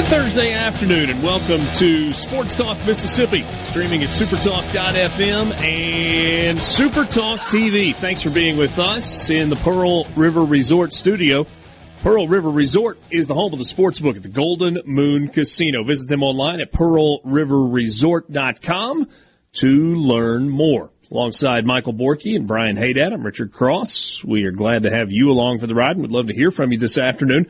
Good Thursday afternoon and welcome to Sports Talk Mississippi, streaming at supertalk.fm and Supertalk TV. Thanks for being with us in the Pearl River Resort studio. Pearl River Resort is the home of the sports book at the Golden Moon Casino. Visit them online at pearlriverresort.com to learn more. Alongside Michael Borky and Brian Haydad, I'm Richard Cross. We are glad to have you along for the ride and would love to hear from you this afternoon.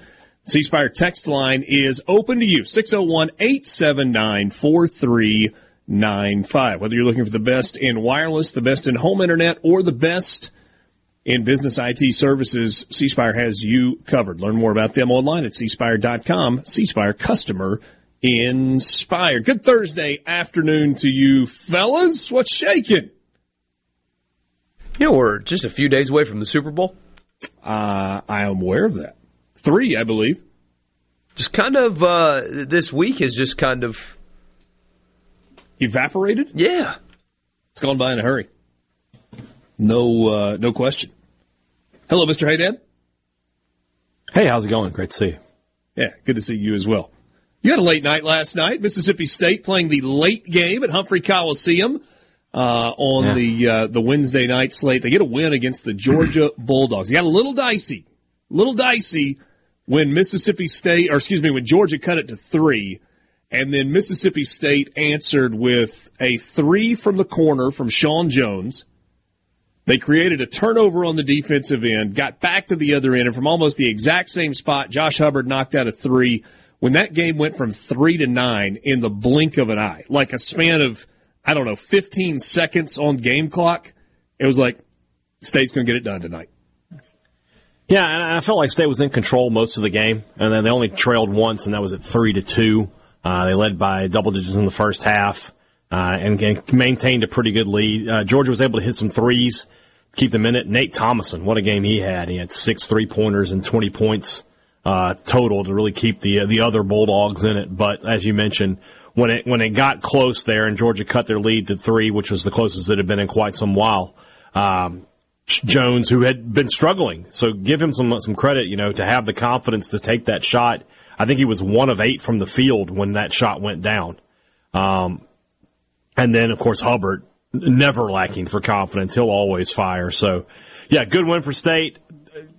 C Spire text line is open to you 601 879 4395. Whether you're looking for the best in wireless, the best in home internet, or the best in business IT services, C Spire has you covered. Learn more about them online at cspire.com. C Spire customer inspired. Good Thursday afternoon to you, fellas. What's shaking? You know, we're just a few days away from the Super Bowl. Uh, I am aware of that three, I believe. Just kind of uh, this week has just kind of evaporated. Yeah, it's gone by in a hurry. No, uh, no question. Hello, Mr. Haydad. Hey, how's it going? Great to see you. Yeah, good to see you as well. You had a late night last night. Mississippi State playing the late game at Humphrey Coliseum uh, on yeah. the uh, the Wednesday night slate. They get a win against the Georgia Bulldogs. They got a little dicey, little dicey when Mississippi State, or excuse me, when Georgia cut it to three, and then Mississippi State answered with a three from the corner from Shawn Jones. They created a turnover on the defensive end, got back to the other end, and from almost the exact same spot, Josh Hubbard knocked out a three. When that game went from three to nine in the blink of an eye, like a span of, I don't know, 15 seconds on game clock, it was like, State's going to get it done tonight. Yeah, and I felt like State was in control most of the game, and then they only trailed once, and that was at three to two. Uh, they led by double digits in the first half, uh, and, and, maintained a pretty good lead. Uh, Georgia was able to hit some threes, keep them in it. Nate Thomasson, what a game he had! He had six three pointers and twenty points uh, total to really keep the the other Bulldogs in it. But as you mentioned, when it when it got close there, and Georgia cut their lead to three, which was the closest it had been in quite some while. Um, Jones, who had been struggling. So give him some some credit, you know, to have the confidence to take that shot. I think he was one of eight from the field when that shot went down. Um, and then, of course, Hubbard, never lacking for confidence. He'll always fire. So, yeah, good win for State.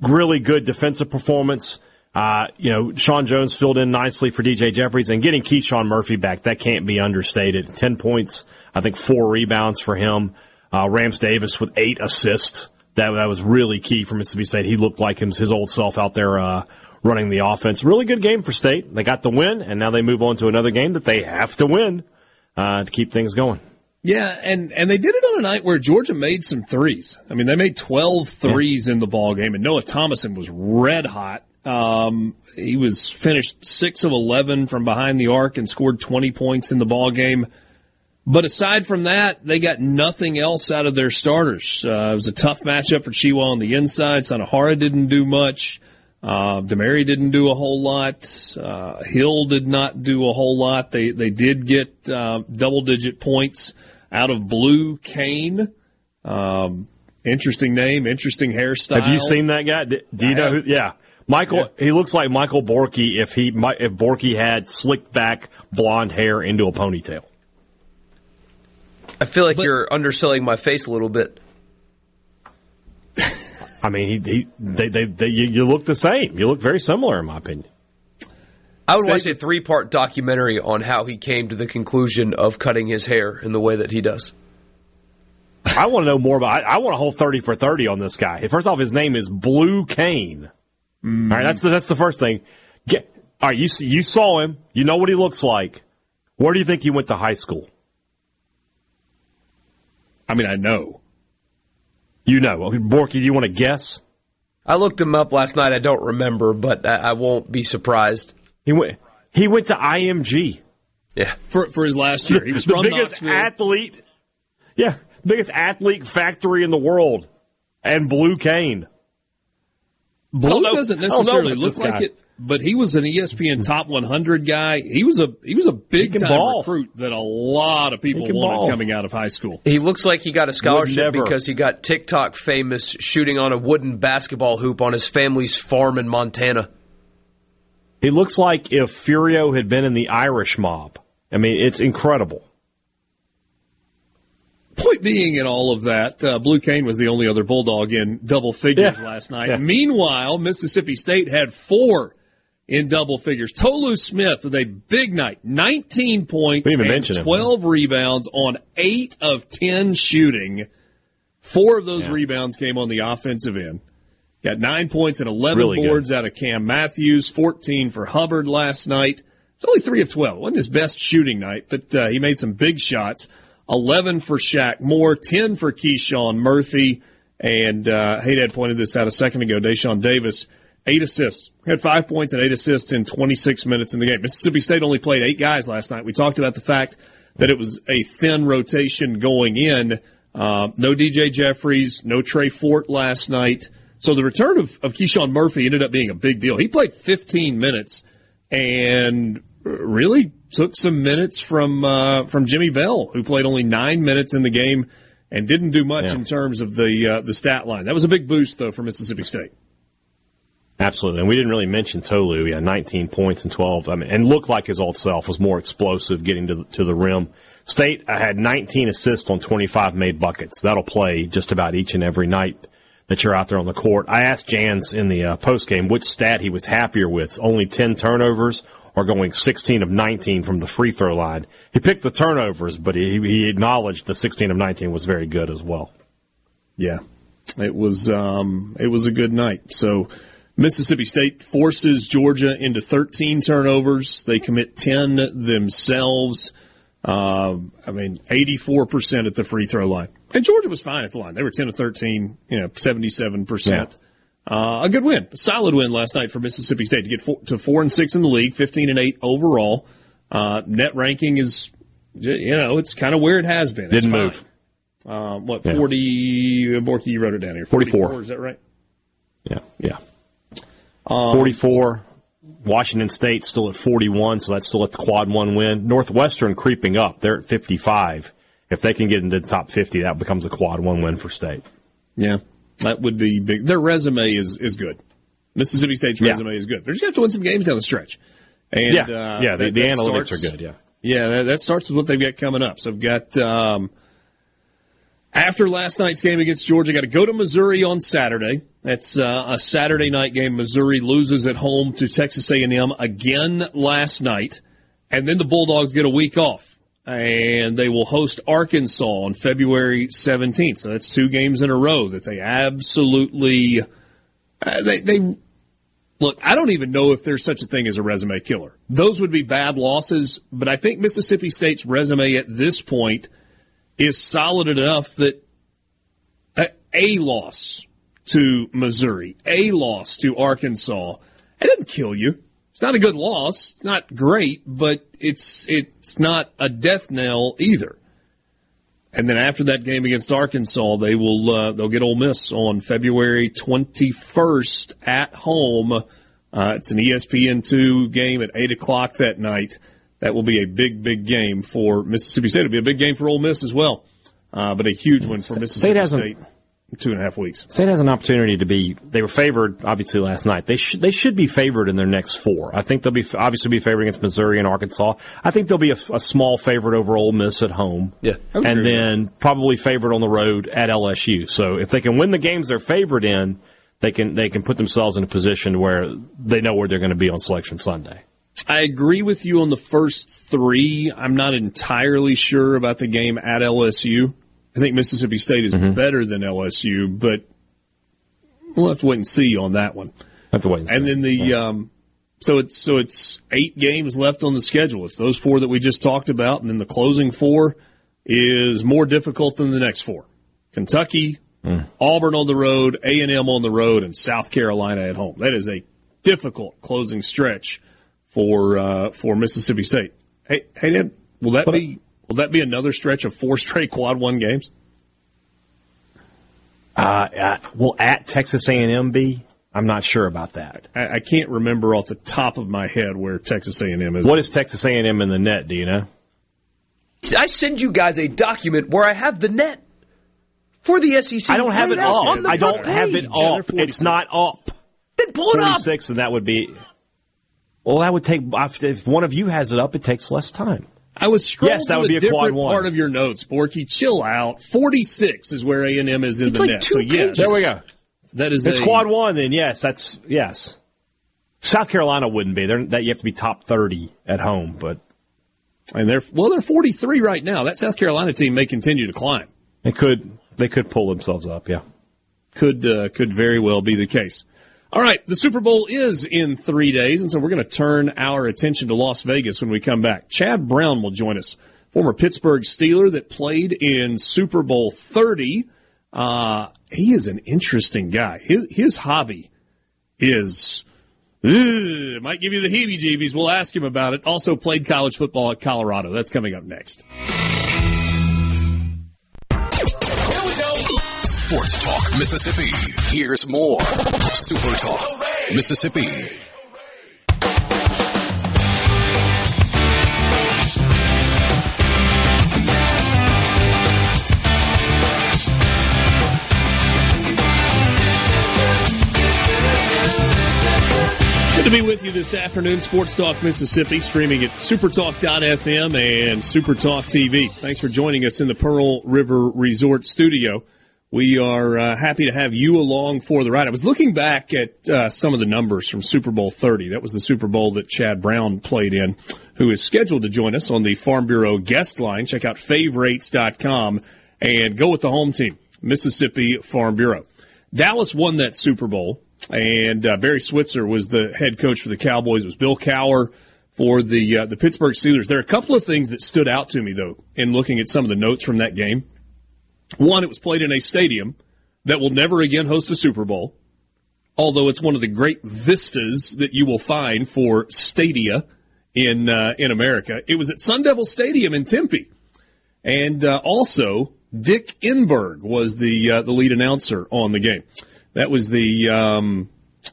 Really good defensive performance. Uh, you know, Shawn Jones filled in nicely for DJ Jeffries and getting KeShawn Murphy back, that can't be understated. 10 points, I think four rebounds for him. Uh, Rams Davis with eight assists that that was really key for Mississippi State. He looked like his, his old self out there uh, running the offense. Really good game for State. They got the win, and now they move on to another game that they have to win uh, to keep things going. Yeah, and, and they did it on a night where Georgia made some threes. I mean, they made 12 threes yeah. in the ball game, and Noah Thomasson was red hot. Um, he was finished six of 11 from behind the arc and scored 20 points in the ball game. But aside from that, they got nothing else out of their starters. Uh, it was a tough matchup for Tchewa on the inside. Sanahara didn't do much. Uh, Demary didn't do a whole lot. Uh, Hill did not do a whole lot. They they did get uh, double digit points out of Blue Cain. Um, Interesting name, interesting hairstyle. Have you seen that guy? Do, do you know who? Yeah. Michael, yeah. he looks like Michael Borky if he if Borky had slicked back blonde hair into a ponytail. I feel like but, you're underselling my face a little bit. I mean, he, he they, they, they you, you, look the same. You look very similar, in my opinion. I would watch a three part documentary on how he came to the conclusion of cutting his hair in the way that he does. I want to know more about. I, I, want a whole thirty for thirty on this guy. First off, his name is Blue Cain. Mm. All right, that's the, that's the first thing. Get all right. You see, you saw him. You know what he looks like. Where do you think he went to high school? I mean, I know. You know, Borky. Do you want to guess? I looked him up last night. I don't remember, but I, I won't be surprised. He went. He went to IMG. Yeah, for for his last year, he was the from biggest Knoxville. athlete. Yeah, biggest athlete factory in the world, and Blue Cain. Blue doesn't necessarily look like guy. it, but he was an ESPN Top 100 guy. He was a he was a big time ball. recruit that a lot of people wanted ball. coming out of high school. He looks like he got a scholarship because he got TikTok famous shooting on a wooden basketball hoop on his family's farm in Montana. He looks like if Furio had been in the Irish mob. I mean, it's incredible. Point being in all of that, uh, Blue Cain was the only other Bulldog in double figures yeah. last night. Yeah. Meanwhile, Mississippi State had four in double figures. Tolu Smith with a big night, 19 points and 12 him. rebounds on 8 of 10 shooting. Four of those yeah. rebounds came on the offensive end. Got 9 points and 11 really boards good. out of Cam Matthews, 14 for Hubbard last night. It's only 3 of 12. It wasn't his best shooting night, but uh, he made some big shots. 11 for Shaq Moore, 10 for KeShawn Murphy, and uh, Haydad pointed this out a second ago. Dashawn Davis, eight assists, had five points and eight assists in 26 minutes in the game. Mississippi State only played eight guys last night. We talked about the fact that it was a thin rotation going in. Uh, no DJ Jeffries, no Trey Fort last night. So the return of, of KeShawn Murphy ended up being a big deal. He played 15 minutes and really took some minutes from uh, from Jimmy Bell, who played only nine minutes in the game and didn't do much yeah. in terms of the uh, the stat line. That was a big boost though for Mississippi State. Absolutely, and we didn't really mention Tolu. Yeah, 19 points and 12. I mean, and looked like his old self was more explosive, getting to the, to the rim. State I had 19 assists on 25 made buckets. That'll play just about each and every night that you're out there on the court. I asked Jans in the uh, post game which stat he was happier with: only 10 turnovers are going 16 of 19 from the free throw line. He picked the turnovers, but he, he acknowledged the 16 of 19 was very good as well. Yeah, it was um, it was a good night. So Mississippi State forces Georgia into 13 turnovers. They commit 10 themselves. Uh, I mean, 84% at the free throw line. And Georgia was fine at the line. They were 10 to 13, you know, 77%. Yeah. Uh, a good win, a solid win last night for Mississippi State to get four, to four and six in the league, fifteen and eight overall. Uh, net ranking is, you know, it's kind of where it has been. Didn't move. Uh, what yeah. forty? Borky, you wrote it down here. Forty-four. Is that right? Yeah, yeah. Um, Forty-four. Washington State still at forty-one, so that's still a quad one win. Northwestern creeping up. They're at fifty-five. If they can get into the top fifty, that becomes a quad one win for State. Yeah. That would be big. Their resume is is good. Mississippi State's resume yeah. is good. They're just going to have to win some games down the stretch. And, yeah, uh, yeah, the, that, the that analytics starts, are good. Yeah, yeah, that, that, starts with what they've got coming up. So, I've got um, after last night's game against Georgia, got to go to Missouri on Saturday. That's uh, a Saturday night game. Missouri loses at home to Texas A&M again last night, and then the Bulldogs get a week off and they will host Arkansas on February 17th. So that's two games in a row that they absolutely uh, they they look. I don't even know if there's such a thing as a resume killer. Those would be bad losses, but I think Mississippi State's resume at this point is solid enough that a, a loss to Missouri, a loss to Arkansas, it doesn't kill you. It's not a good loss. It's not great, but it's it's not a death knell either. And then after that game against Arkansas, they will uh, they'll get Ole Miss on February 21st at home. Uh, it's an ESPN two game at eight o'clock that night. That will be a big, big game for Mississippi State. It'll be a big game for Ole Miss as well, uh, but a huge one for Mississippi State. State. two and a half weeks. State has an opportunity to be. They were favored obviously last night. They should they should be favored in their next four. I think they'll be obviously be favored against Missouri and Arkansas. I think they'll be a, a small favorite over Ole Miss at home. Yeah, and then probably favored on the road at LSU. So if they can win the games they're favored in, they can they can put themselves in a position where they know where they're going to be on Selection Sunday. I agree with you on the first three. I'm not entirely sure about the game at LSU. I think Mississippi State is mm-hmm. better than LSU, but we'll have to wait and see on that one. Have to wait. And, and then the yeah. um, so it's so it's eight games left on the schedule. It's those four that we just talked about, and then the closing four is more difficult than the next four. Kentucky, mm. Auburn on the road, A and M on the road, and South Carolina at home. That is a difficult closing stretch for uh, for Mississippi State. Hey, hey, Ned, will that be will that be another stretch of four straight quad one games? Uh, at, will at Texas A and M be? I'm not sure about that. I, I, can't remember off the top of my head where Texas A and M is. What is Texas A and M in the net? Do you know? I send you guys a document where I have the net for the SEC. I don't have it up. I don't page. have it up. It's not up. Then pull it up. Six, and that would be well, that would take if one of you has it up, it takes less time. I was scrolling yes, that would be a, different part of your notes, Borky. Chill out. Forty six is where A and M is in it's the like net. So yes, there we go. That is it's a, quad one. Then yes, that's yes. South Carolina wouldn't be. They're, that you have to be top thirty at home, but and they're well, they're forty three right now. That South Carolina team may continue to climb. They could. They could pull themselves up. Yeah, could uh, could very well be the case. All right, the Super Bowl is in three days, and so we're going to turn our attention to Las Vegas when we come back. Chad Brown will join us, former Pittsburgh Steeler that played in Super Bowl 30. Uh, he is an interesting guy. His his hobby is ugh, might give you the heebie-jeebies. We'll ask him about it. Also played college football at Colorado. That's coming up next. Here we go. Sports Talk Mississippi. Here's more Super Talk Mississippi. Good to be with you this afternoon. Sports Talk Mississippi, streaming at supertalk.fm and Supertalk TV. Thanks for joining us in the Pearl River Resort studio. We are uh, happy to have you along for the ride. I was looking back at uh, some of the numbers from Super Bowl 30. That was the Super Bowl that Chad Brown played in, who is scheduled to join us on the Farm Bureau guest line. Check out favorites.com and go with the home team, Mississippi Farm Bureau. Dallas won that Super Bowl, and uh, Barry Switzer was the head coach for the Cowboys. It was Bill Cowher for the uh, the Pittsburgh Steelers. There are a couple of things that stood out to me though in looking at some of the notes from that game. One, it was played in a stadium that will never again host a Super Bowl, although it's one of the great vistas that you will find for stadia in uh, in America. It was at Sun Devil Stadium in Tempe, and uh, also Dick Enberg was the uh, the lead announcer on the game. That was the um,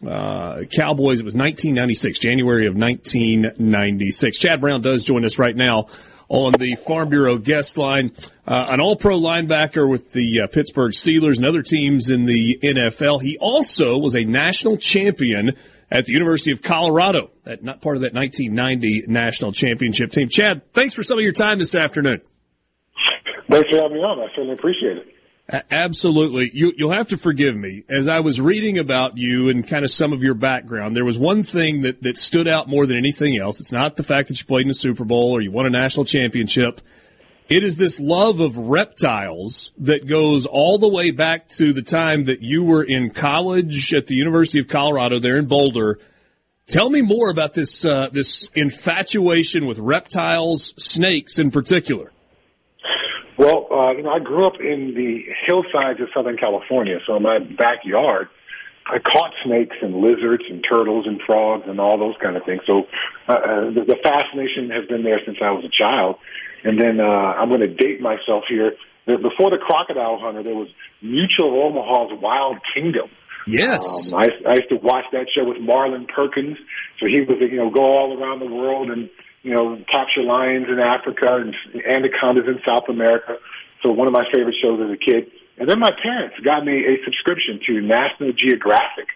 uh, Cowboys. It was 1996, January of 1996. Chad Brown does join us right now on the Farm Bureau guest line. Uh, an all pro linebacker with the uh, Pittsburgh Steelers and other teams in the NFL. He also was a national champion at the University of Colorado, that not part of that 1990 national championship team. Chad, thanks for some of your time this afternoon. Thanks for having me on. I certainly appreciate it. Absolutely. You, will have to forgive me. As I was reading about you and kind of some of your background, there was one thing that, that stood out more than anything else. It's not the fact that you played in a Super Bowl or you won a national championship. It is this love of reptiles that goes all the way back to the time that you were in college at the University of Colorado there in Boulder. Tell me more about this uh, this infatuation with reptiles, snakes in particular. Well, uh, you know, I grew up in the hillsides of Southern California, so in my backyard, I caught snakes and lizards and turtles and frogs and all those kind of things. So uh, uh the, the fascination has been there since I was a child. And then uh, I'm going to date myself here. Before the Crocodile Hunter, there was Mutual of Omaha's Wild Kingdom. Yes, um, I, I used to watch that show with Marlin Perkins. So he would, you know, go all around the world and you know, capture lions in Africa and anacondas in South America. So one of my favorite shows as a kid. And then my parents got me a subscription to National Geographic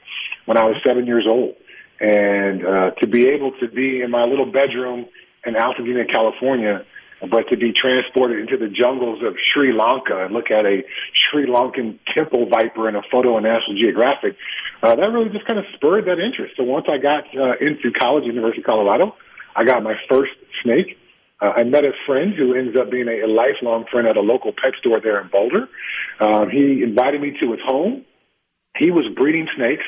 when I was seven years old. And uh, to be able to be in my little bedroom in Altadena, California, but to be transported into the jungles of Sri Lanka and look at a Sri Lankan temple viper in a photo in National Geographic, uh, that really just kind of spurred that interest. So once I got uh, into college, University of Colorado, I got my first snake. Uh, I met a friend who ends up being a, a lifelong friend at a local pet store there in Boulder. Uh, he invited me to his home. He was breeding snakes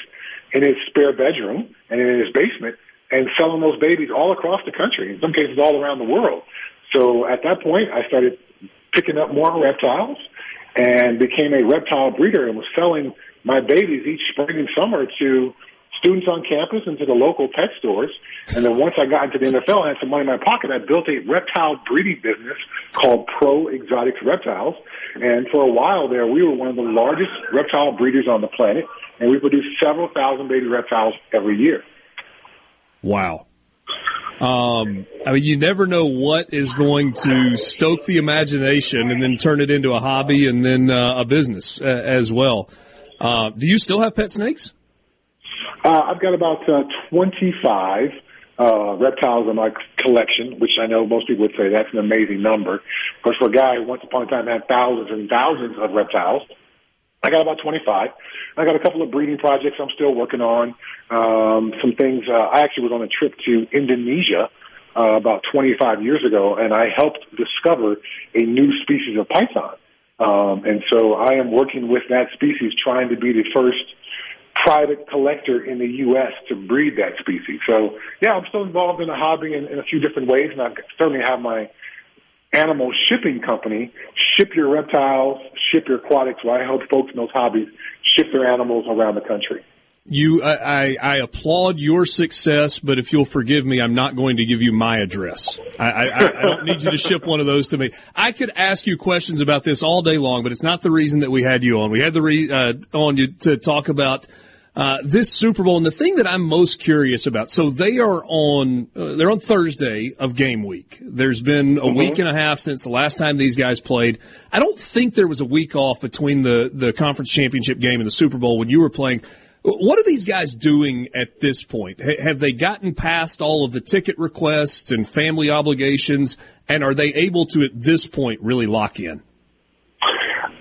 in his spare bedroom and in his basement and selling those babies all across the country, in some cases all around the world. So at that point, I started picking up more reptiles and became a reptile breeder and was selling my babies each spring and summer to students on campus and to the local pet stores. And then once I got into the NFL and had some money in my pocket, I built a reptile breeding business called Pro Exotics Reptiles. And for a while there, we were one of the largest reptile breeders on the planet, and we produced several thousand baby reptiles every year. Wow. Um, I mean, you never know what is going to stoke the imagination and then turn it into a hobby and then uh, a business uh, as well. Uh, do you still have pet snakes? Uh, I've got about uh, 25 uh, reptiles in my collection, which I know most people would say that's an amazing number. Of course, for a guy who once upon a time had thousands and thousands of reptiles, I got about 25. I got a couple of breeding projects I'm still working on. Um, some things. Uh, I actually was on a trip to Indonesia uh, about 25 years ago, and I helped discover a new species of python. Um, and so I am working with that species, trying to be the first private collector in the U.S. to breed that species. So yeah, I'm still involved in the hobby in, in a few different ways, and I certainly have my animal shipping company, ship your reptiles, ship your aquatics, where I help folks in those hobbies ship their animals around the country. You, I, I, applaud your success, but if you'll forgive me, I'm not going to give you my address. I, I, I don't need you to ship one of those to me. I could ask you questions about this all day long, but it's not the reason that we had you on. We had the re, uh, on you to talk about uh, this Super Bowl, and the thing that I'm most curious about, so they are on, uh, they're on Thursday of game week. There's been a mm-hmm. week and a half since the last time these guys played. I don't think there was a week off between the, the conference championship game and the Super Bowl when you were playing. What are these guys doing at this point? H- have they gotten past all of the ticket requests and family obligations, and are they able to, at this point, really lock in?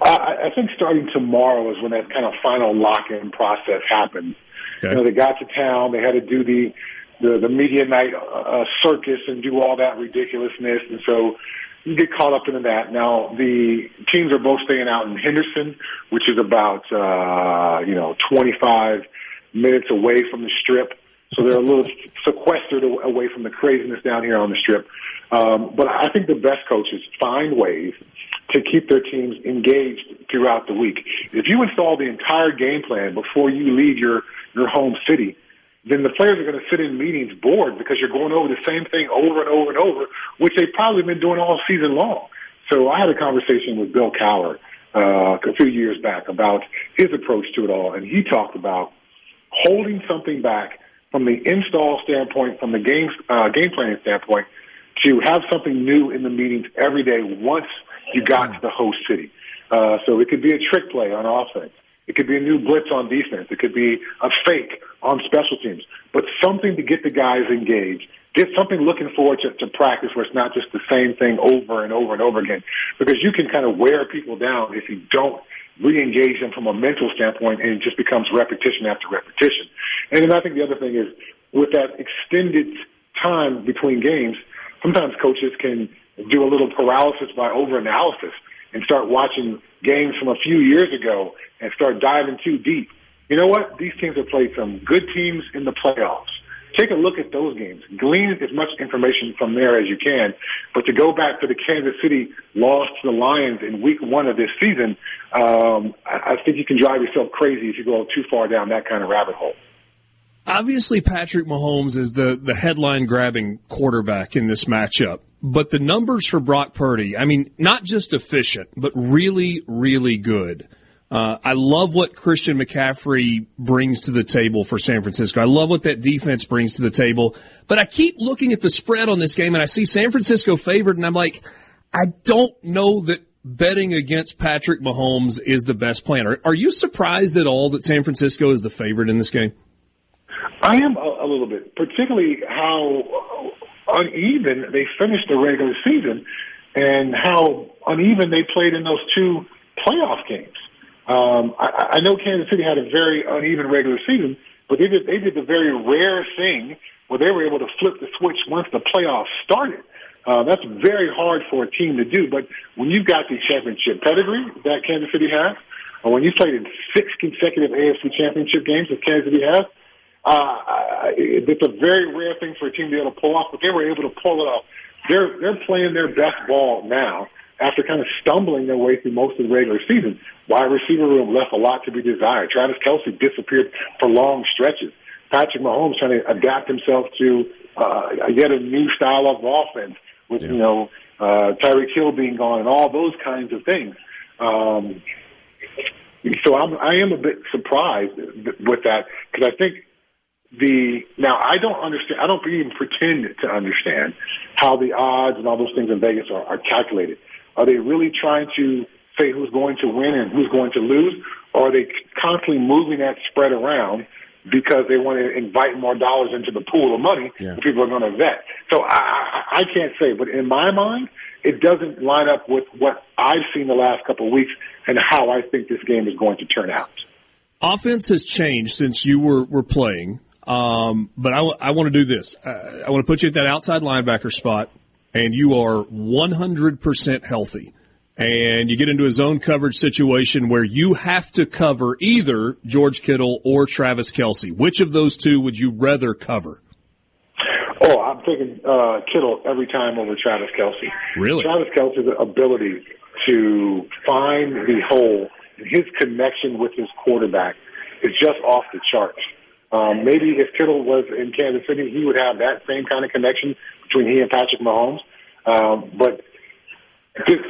I, I think starting tomorrow is when that kind of final lock-in process happens. Okay. You know, they got to town, they had to do the the, the media night uh, circus and do all that ridiculousness, and so you get caught up into that. Now the teams are both staying out in Henderson, which is about uh, you know 25 minutes away from the strip, so they're a little sequestered away from the craziness down here on the strip. Um, but I think the best coaches find ways to keep their teams engaged throughout the week. If you install the entire game plan before you leave your, your home city, then the players are going to sit in meetings bored because you're going over the same thing over and over and over, which they've probably been doing all season long. So I had a conversation with Bill Cowher uh, a few years back about his approach to it all, and he talked about holding something back from the install standpoint, from the game uh, game planning standpoint, to have something new in the meetings every day once – you got to the host city. Uh, so it could be a trick play on offense. It could be a new blitz on defense. It could be a fake on special teams. But something to get the guys engaged. Get something looking forward to, to practice where it's not just the same thing over and over and over again. Because you can kind of wear people down if you don't re-engage them from a mental standpoint and it just becomes repetition after repetition. And then I think the other thing is with that extended time between games, sometimes coaches can do a little paralysis by overanalysis and start watching games from a few years ago and start diving too deep. You know what? These teams have played some good teams in the playoffs. Take a look at those games. Glean as much information from there as you can. But to go back to the Kansas City loss to the Lions in week one of this season, um, I think you can drive yourself crazy if you go too far down that kind of rabbit hole. Obviously, Patrick Mahomes is the, the headline grabbing quarterback in this matchup. But the numbers for Brock Purdy, I mean, not just efficient, but really, really good. Uh, I love what Christian McCaffrey brings to the table for San Francisco. I love what that defense brings to the table. But I keep looking at the spread on this game and I see San Francisco favored and I'm like, I don't know that betting against Patrick Mahomes is the best plan. Are, are you surprised at all that San Francisco is the favorite in this game? I am a, a little bit, particularly how uneven they finished the regular season and how uneven they played in those two playoff games. Um, I, I know Kansas City had a very uneven regular season, but they did they did the very rare thing where they were able to flip the switch once the playoffs started. Uh, that's very hard for a team to do. But when you've got the championship pedigree that Kansas City has, or when you played in six consecutive AFC championship games that Kansas City has, uh, it's a very rare thing for a team to be able to pull off. But they were able to pull it off. They're they're playing their best ball now after kind of stumbling their way through most of the regular season. Wide receiver room left a lot to be desired. Travis Kelce disappeared for long stretches. Patrick Mahomes trying to adapt himself to uh, yet a new style of offense with yeah. you know uh, Tyreek Hill being gone and all those kinds of things. Um, so I'm, I am a bit surprised with that because I think the now I don't understand. I don't even pretend to understand how the odds and all those things in Vegas are, are calculated. Are they really trying to say who's going to win and who's going to lose, or are they constantly moving that spread around because they want to invite more dollars into the pool of money yeah. people are going to vet. So I, I can't say, but in my mind, it doesn't line up with what I've seen the last couple of weeks and how I think this game is going to turn out. Offense has changed since you were, were playing, um, but I, w- I want to do this. I, I want to put you at that outside linebacker spot, and you are 100% healthy and you get into a zone coverage situation where you have to cover either George Kittle or Travis Kelce. Which of those two would you rather cover? Oh, I'm taking uh, Kittle every time over Travis Kelce. Really? Travis Kelce's ability to find the hole and his connection with his quarterback is just off the charts. Um, maybe if Kittle was in Kansas City, he would have that same kind of connection between he and Patrick Mahomes. Um, but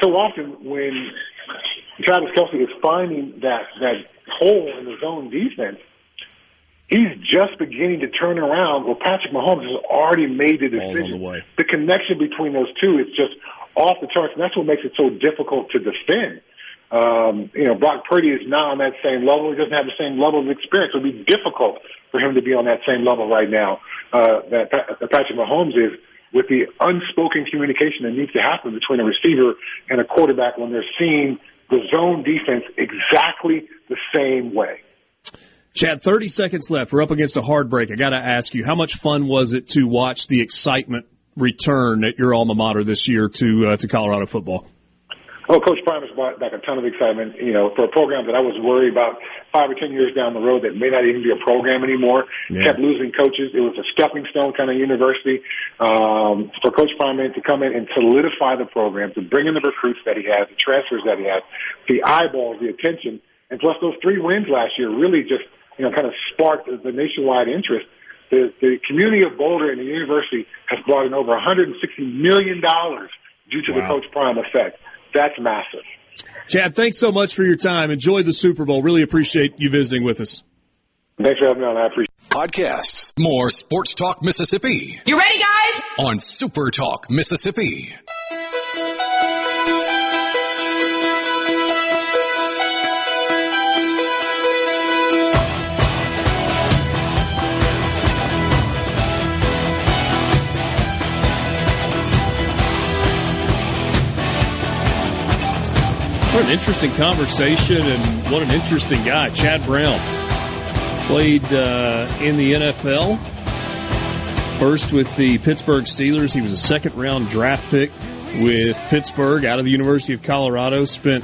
so often when Travis Kelce is finding that that hole in the zone defense, he's just beginning to turn around. Well, Patrick Mahomes has already made the decision. The, the connection between those two is just off the charts, and that's what makes it so difficult to defend. Um, you know, Brock Purdy is not on that same level. He doesn't have the same level of experience. It would be difficult for him to be on that same level right now uh, that, Patrick Mahomes is with the unspoken communication that needs to happen between a receiver and a quarterback when they're seeing the zone defense exactly the same way. Chad, 30 seconds left. We're up against a hard break. I got to ask you, how much fun was it to watch the excitement return at your alma mater this year to uh, to Colorado football? Well, Coach Prime has brought back a ton of excitement, you know, for a program that I was worried about five or ten years down the road that may not even be a program anymore. Yeah. Kept losing coaches. It was a stepping stone kind of university. Um, for Coach Prime to come in and solidify the program, to bring in the recruits that he has, the transfers that he has, the eyeballs, the attention, and plus those three wins last year really just, you know, kind of sparked the nationwide interest. The, the community of Boulder and the university has brought in over $160 million due to wow. the Coach Prime effect that's massive. Chad, thanks so much for your time. Enjoy the Super Bowl. Really appreciate you visiting with us. Thanks for having me on. I appreciate it. Podcasts. More Sports Talk Mississippi. You ready, guys? On Super Talk Mississippi. An interesting conversation, and what an interesting guy. Chad Brown played uh, in the NFL. First with the Pittsburgh Steelers. He was a second round draft pick with Pittsburgh out of the University of Colorado. Spent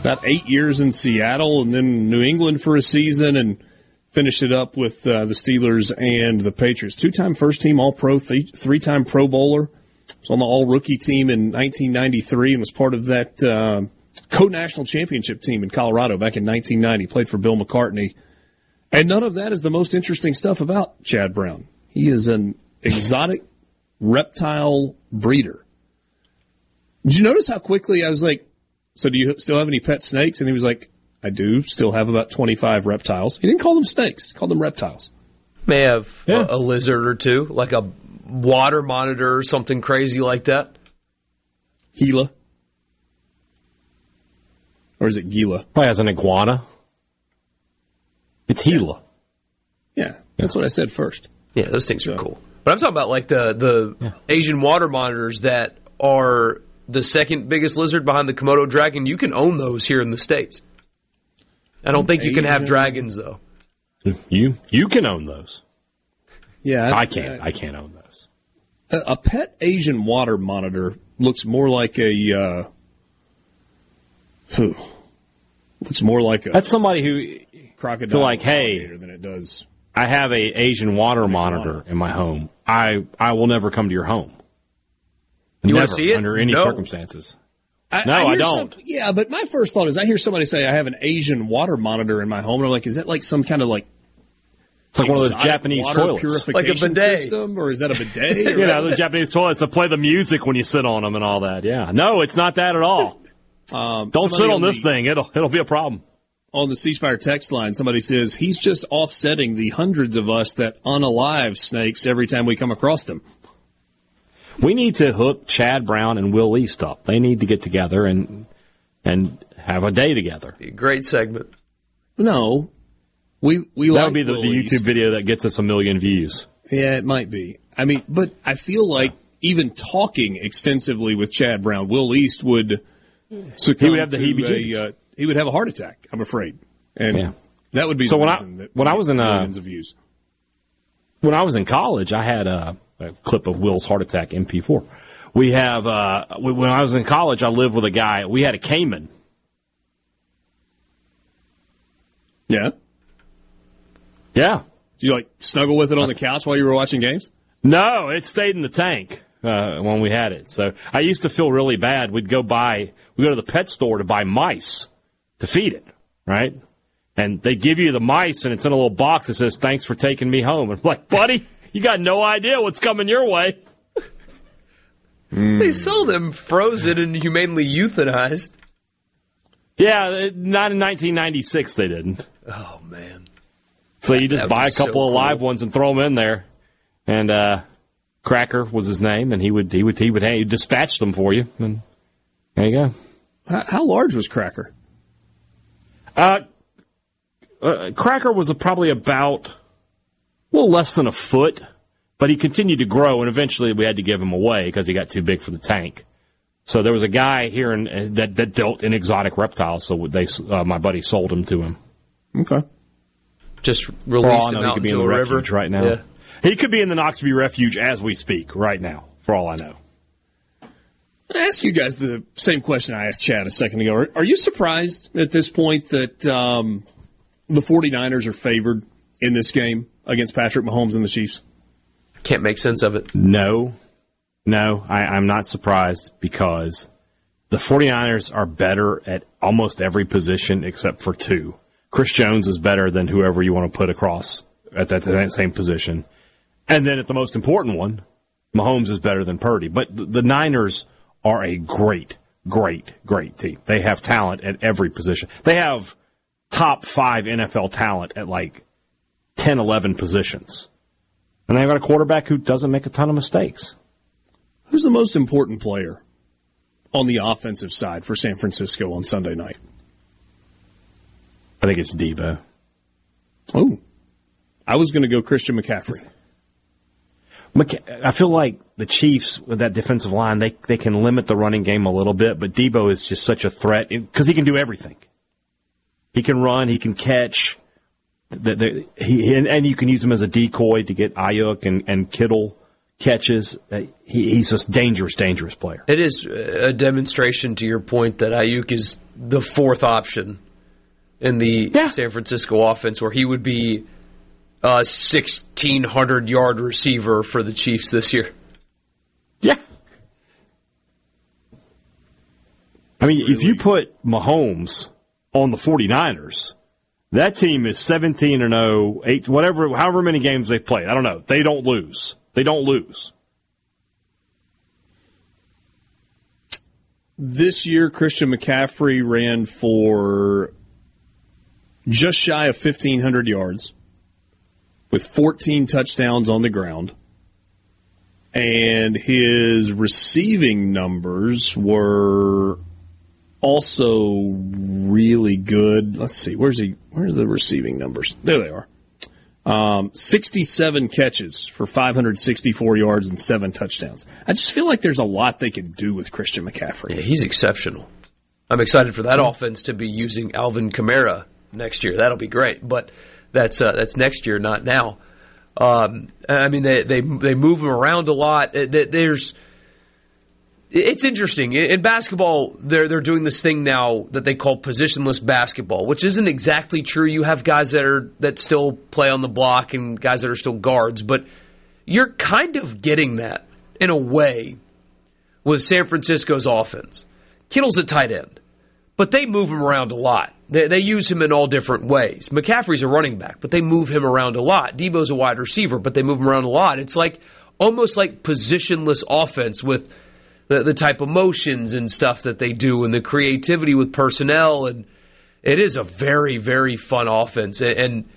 about eight years in Seattle and then New England for a season and finished it up with uh, the Steelers and the Patriots. Two time first team All Pro, three time Pro Bowler. Was on the All Rookie team in 1993 and was part of that. Uh, co-national championship team in Colorado back in 1990. Played for Bill McCartney. And none of that is the most interesting stuff about Chad Brown. He is an exotic reptile breeder. Did you notice how quickly I was like, so do you still have any pet snakes? And he was like, I do still have about 25 reptiles. He didn't call them snakes. He called them reptiles. May have yeah. a, a lizard or two, like a water monitor or something crazy like that. Gila. Or is it Gila? Probably has an iguana. It's Gila. Yeah, that's what I said first. Yeah, those things are cool. But I'm talking about like the the yeah. Asian water monitors that are the second biggest lizard behind the Komodo dragon. You can own those here in the states. I don't think you can have dragons though. You you can own those. Yeah, I can't. I can't own those. A, a pet Asian water monitor looks more like a. Uh, whew, looks more like a. That's somebody who crocodile. Like, hey, than it does. I have a Asian water monitor water. in my home. I I will never come to your home. You never, want to see it under any no. circumstances. I, no, I, I don't. Some, yeah, but my first thought is I hear somebody say I have an Asian water monitor in my home, and I'm like, is that like some kind of like it's like one of those Japanese toilets, purification like a bidet system, or is that a bidet? you know, those Japanese toilets to play the music when you sit on them and all that. Yeah, no, it's not that at all. Um, Don't sit on, on this the, thing; it'll it'll be a problem. On the C Spire text line, somebody says he's just offsetting the hundreds of us that unalive snakes every time we come across them. We need to hook Chad Brown and Will East up. They need to get together and and have a day together. Be a great segment. No, we we that like would be the, the YouTube video that gets us a million views. Yeah, it might be. I mean, but I feel like even talking extensively with Chad Brown, Will East would succumb he would have the heebie uh, He would have a heart attack. I'm afraid, and yeah. that would be so. when I when I was in uh, of views. When I was in college, I had a, a clip of Will's heart attack MP4. We have uh, when I was in college, I lived with a guy. We had a caiman. Yeah. Yeah. Do you like snuggle with it on the couch while you were watching games? No, it stayed in the tank uh, when we had it. So I used to feel really bad. We'd go buy, we go to the pet store to buy mice to feed it, right? And they give you the mice, and it's in a little box that says "Thanks for taking me home." And I'm like, buddy, you got no idea what's coming your way. Mm. They sell them frozen and humanely euthanized. Yeah, not in 1996. They didn't. Oh man. So you just buy a couple so of live cool. ones and throw them in there, and uh, Cracker was his name, and he would he would he would hey, dispatch them for you, and there you go. How, how large was Cracker? Uh, uh, Cracker was a, probably about a little less than a foot, but he continued to grow, and eventually we had to give him away because he got too big for the tank. So there was a guy here in, uh, that that dealt in exotic reptiles, so they uh, my buddy sold him to him. Okay just released him out he could be in the river refuge right now. Yeah. He could be in the Knoxville refuge as we speak right now, for all I know. I ask you guys the same question I asked Chad a second ago. Are, are you surprised at this point that um, the 49ers are favored in this game against Patrick Mahomes and the Chiefs? Can't make sense of it. No. No, I, I'm not surprised because the 49ers are better at almost every position except for two. Chris Jones is better than whoever you want to put across at that, that same position. And then at the most important one, Mahomes is better than Purdy. But the Niners are a great, great, great team. They have talent at every position. They have top five NFL talent at like 10, 11 positions. And they've got a quarterback who doesn't make a ton of mistakes. Who's the most important player on the offensive side for San Francisco on Sunday night? I think it's Deebo. Oh, I was going to go Christian McCaffrey. I feel like the Chiefs with that defensive line, they they can limit the running game a little bit, but Deebo is just such a threat because he can do everything. He can run, he can catch, the, the, he, and, you can use him as a decoy to get Aiyuk and, and Kittle catches. Uh, he, he's a dangerous, dangerous player. It is a demonstration to your point that Aiyuk is the fourth option in the yeah. San Francisco offense, where he would be a sixteen hundred yard receiver for the Chiefs this year. Yeah. I mean, really? if you put Mahomes on the 49ers, that team is 17 and 0, 8 whatever however many games they played. I don't know. They don't lose. They don't lose. This year Christian McCaffrey ran for just shy of 1,500 yards with 14 touchdowns on the ground. And his receiving numbers were also really good. Let's see, where's he? Where are the receiving numbers? There they are. Um, 67 catches for 564 yards and seven touchdowns. I just feel like there's a lot they can do with Christian McCaffrey. Yeah, he's exceptional. I'm excited for that offense to be using Alvin Kamara next year. That'll be great, but that's uh, that's next year, not now. Um, I mean, they, they they move him around a lot. There's it's interesting in basketball. They're they're doing this thing now that they call positionless basketball, which isn't exactly true. You have guys that are that still play on the block and guys that are still guards, but you're kind of getting that in a way with San Francisco's offense. Kittle's a tight end, but they move him around a lot. They, they use him in all different ways. McCaffrey's a running back, but they move him around a lot. Deebo's a wide receiver, but they move him around a lot. It's like almost like positionless offense with the, the type of motions and stuff that they do and the creativity with personnel. And it is a very, very fun offense. And, and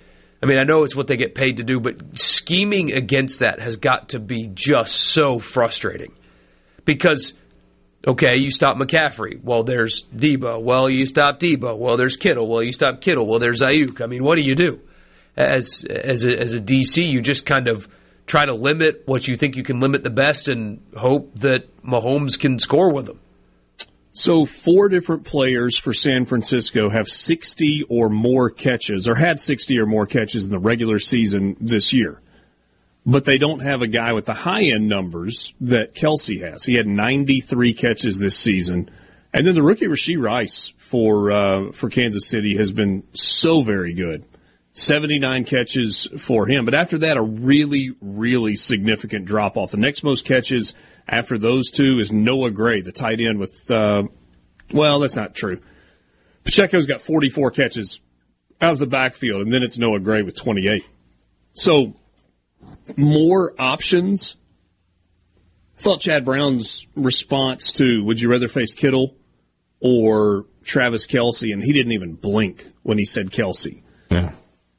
I mean, I know it's what they get paid to do, but scheming against that has got to be just so frustrating because Okay, you stop McCaffrey. Well, there's Deebo. Well, you stop Deebo. Well, there's Kittle. Well, you stop Kittle. Well, there's Aiyuk. I mean, what do you do? As as a, as a DC, you just kind of try to limit what you think you can limit the best and hope that Mahomes can score with them. So, four different players for San Francisco have 60 or more catches, or had 60 or more catches in the regular season this year but they don't have a guy with the high end numbers that Kelce has. He had 93 catches this season. And then the rookie Rashee Rice for uh, for Kansas City has been so very good. 79 catches for him. But after that, a really, really significant drop off. The next most catches after those two is Noah Gray, the tight end with, uh, well, that's not true. Pacheco's got 44 catches out of the backfield, and then it's Noah Gray with 28. So more options. I thought Chad Brown's response to would you rather face Kittle or Travis Kelce, and he didn't even blink when he said Kelce. Yeah.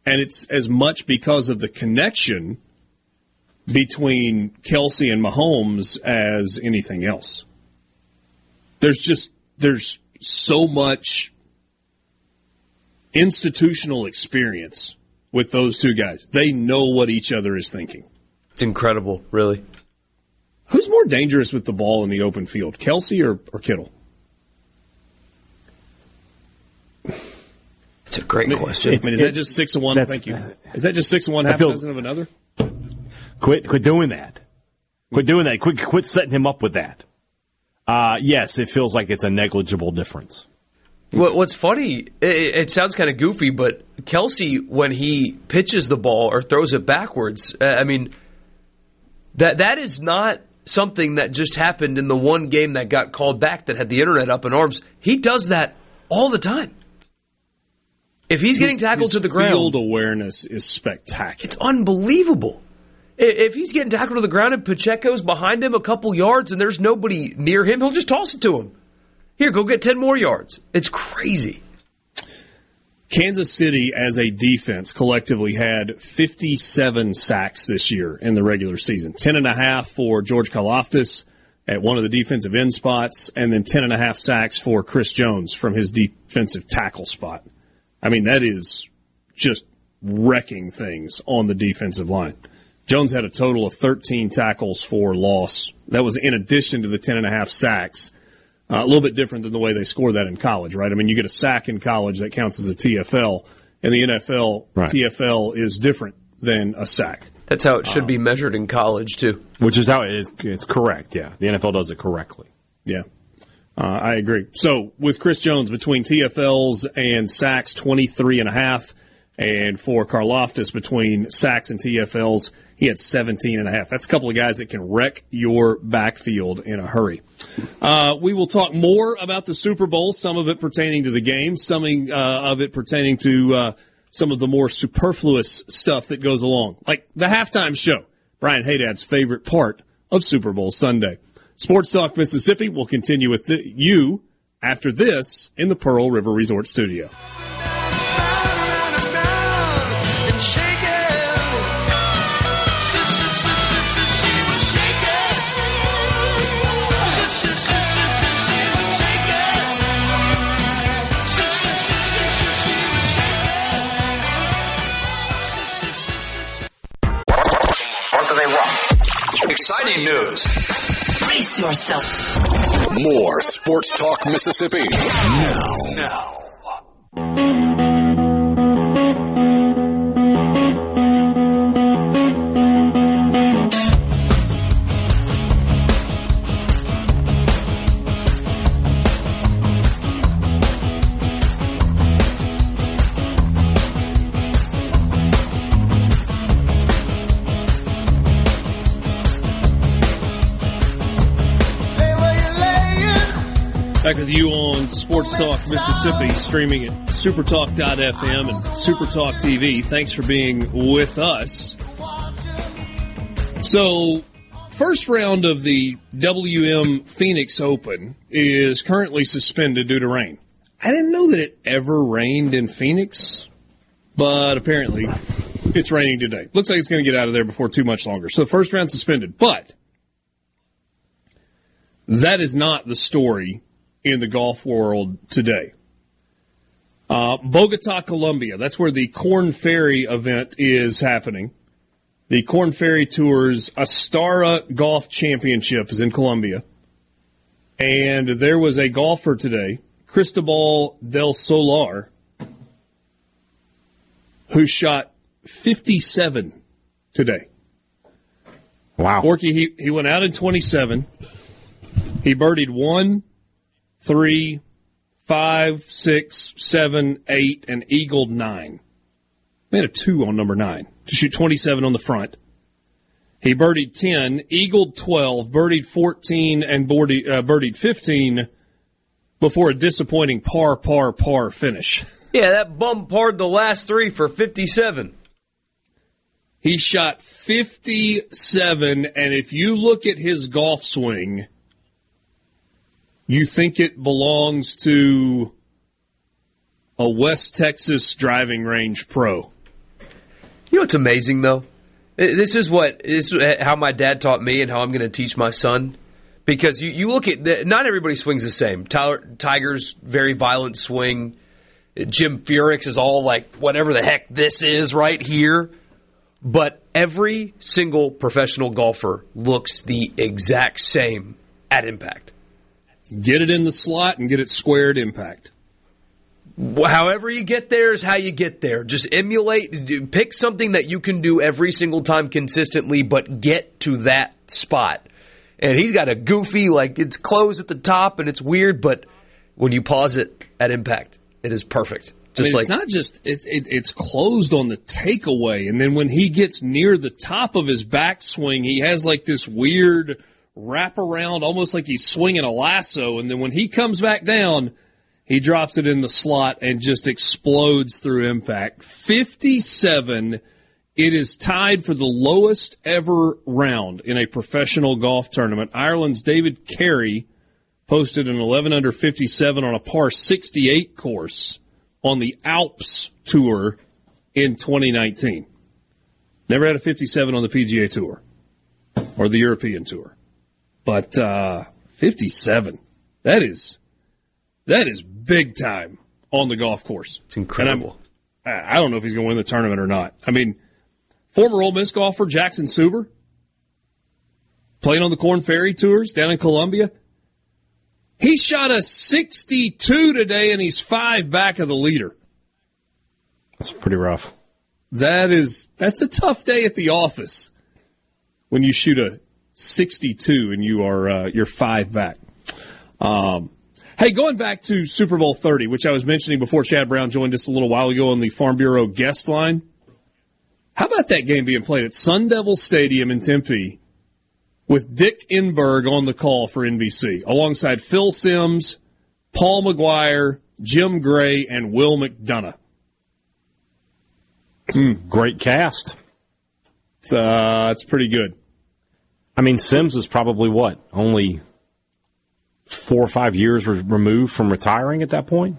And it's as much because of the connection between Kelce and Mahomes as anything else. There's just there's so much institutional experience with those two guys. They know what each other is thinking. It's incredible, really. Who's more dangerous with the ball in the open field, Kelce or, or Kittle? It's a great question. I mean, is that just six and one? Thank you. Is that just six and one, half a dozen of another? Quit, quit doing that. Quit doing that. Quit, quit setting him up with that. Uh, yes, it feels like it's a negligible difference. What's funny, it, sounds kind of goofy, but Kelce, when he pitches the ball or throws it backwards, uh, I mean, that that is not something that just happened in the one game that got called back that had the internet up in arms. He does that all the time. If he's getting tackled his to the ground, field awareness is spectacular. It's unbelievable. If he's getting tackled to the ground and Pacheco's behind him a couple yards and there's nobody near him, he'll just toss it to him. Here, go get 10 more yards. It's crazy. Kansas City, as a defense, collectively had 57 sacks this year in the regular season. 10 and a half for George Karlaftis at one of the defensive end spots, and then 10 and a half sacks for Chris Jones from his defensive tackle spot. I mean, that is just wrecking things on the defensive line. Jones had a total of 13 tackles for loss. That was in addition to the 10 and a half sacks. Uh, a little bit different than the way they score that in college, right? I mean, you get a sack in college that counts as a TFL. and the NFL, right. TFL is different than a sack. That's how it should um, be measured in college too. Which is how it is. It's correct. Yeah, the NFL does it correctly. Yeah, uh, I agree. So with Chris Jones between TFLs and sacks, twenty three and a half, and for Karlaftis between sacks and TFLs, he had 17 and a half. That's a couple of guys that can wreck your backfield in a hurry. Uh, we will talk more about the Super Bowl, some of it pertaining to the game, some uh, of it pertaining to uh, some of the more superfluous stuff that goes along, like the halftime show, Brian Hadad's favorite part of Super Bowl Sunday. Sports Talk Mississippi will continue with the, you after this in the Pearl River Resort Studio. Exciting news. Brace yourself. More Sports Talk Mississippi. Now. Now. Sports Talk Mississippi, streaming at supertalk.fm and supertalk TV. Thanks for being with us. So, first round of the WM Phoenix Open is currently suspended due to rain. I didn't know that it ever rained in Phoenix, but apparently it's raining today. Looks like it's going to get out of there before too much longer. So, first round suspended. But that is not the story in the golf world today. Uh, Bogota, Colombia. That's where the Corn Ferry event is happening. The Corn Ferry Tour's Astara Golf Championship is in Colombia. And there was a golfer today, Cristobal del Solar, who shot 57 today. Wow. Borky, he, he went out in 27. He birdied one, three, five, six, seven, eight, and eagled nine. Made a two on number nine to shoot 27 on the front. He birdied 10, eagled 12, birdied 14, and birdied, uh, birdied 15 before a disappointing par, par, par finish. Yeah, that bum parred the last three for 57. He shot 57, and if you look at his golf swing, you think it belongs to a West Texas driving range pro. You know what's amazing though? This is what this is how my dad taught me and how I'm going to teach my son. Because you, you look at the, not everybody swings the same. Tyler Tiger's very violent swing. Jim Furyk is all like whatever the heck this is right here. But every single professional golfer looks the exact same at impact. Get it in the slot and get it squared impact. However you get there is how you get there. Just emulate, pick something that you can do every single time consistently, but get to that spot. And he's got a goofy, like it's closed at the top and it's weird, but when you pause it at impact, it is perfect. Just I mean, like it's not just it's it, it's closed on the takeaway, and then when he gets near the top of his backswing, he has like this weird wrap around almost like he's swinging a lasso. And then when he comes back down, he drops it in the slot and just explodes through impact. 57. It is tied for the lowest ever round in a professional golf tournament. Ireland's David Carey posted an 11 under 57 on a par 68 course on the Alps Tour in 2019. Never had a 57 on the PGA Tour or the European Tour. But uh, 57, that is that is big time on the golf course. It's incredible. I don't know if he's going to win the tournament or not. I mean, former Ole Miss golfer Jackson Suber playing on the Corn Ferry tours down in Colombia. He shot a 62 today, and he's five back of the leader. That's pretty rough. That is that's a tough day at the office when you shoot a 62 and you are uh, you're five back. Um, hey, going back to Super Bowl 30, which I was mentioning before Chad Brown joined us a little while ago on the Farm Bureau guest line. How about that game being played at Sun Devil Stadium in Tempe with Dick Enberg on the call for NBC alongside Phil Simms, Paul Maguire, Jim Gray, and Will McDonough. Mm, great cast. It's, uh, it's pretty good. I mean, Simms was probably what only four or five years removed from retiring at that point.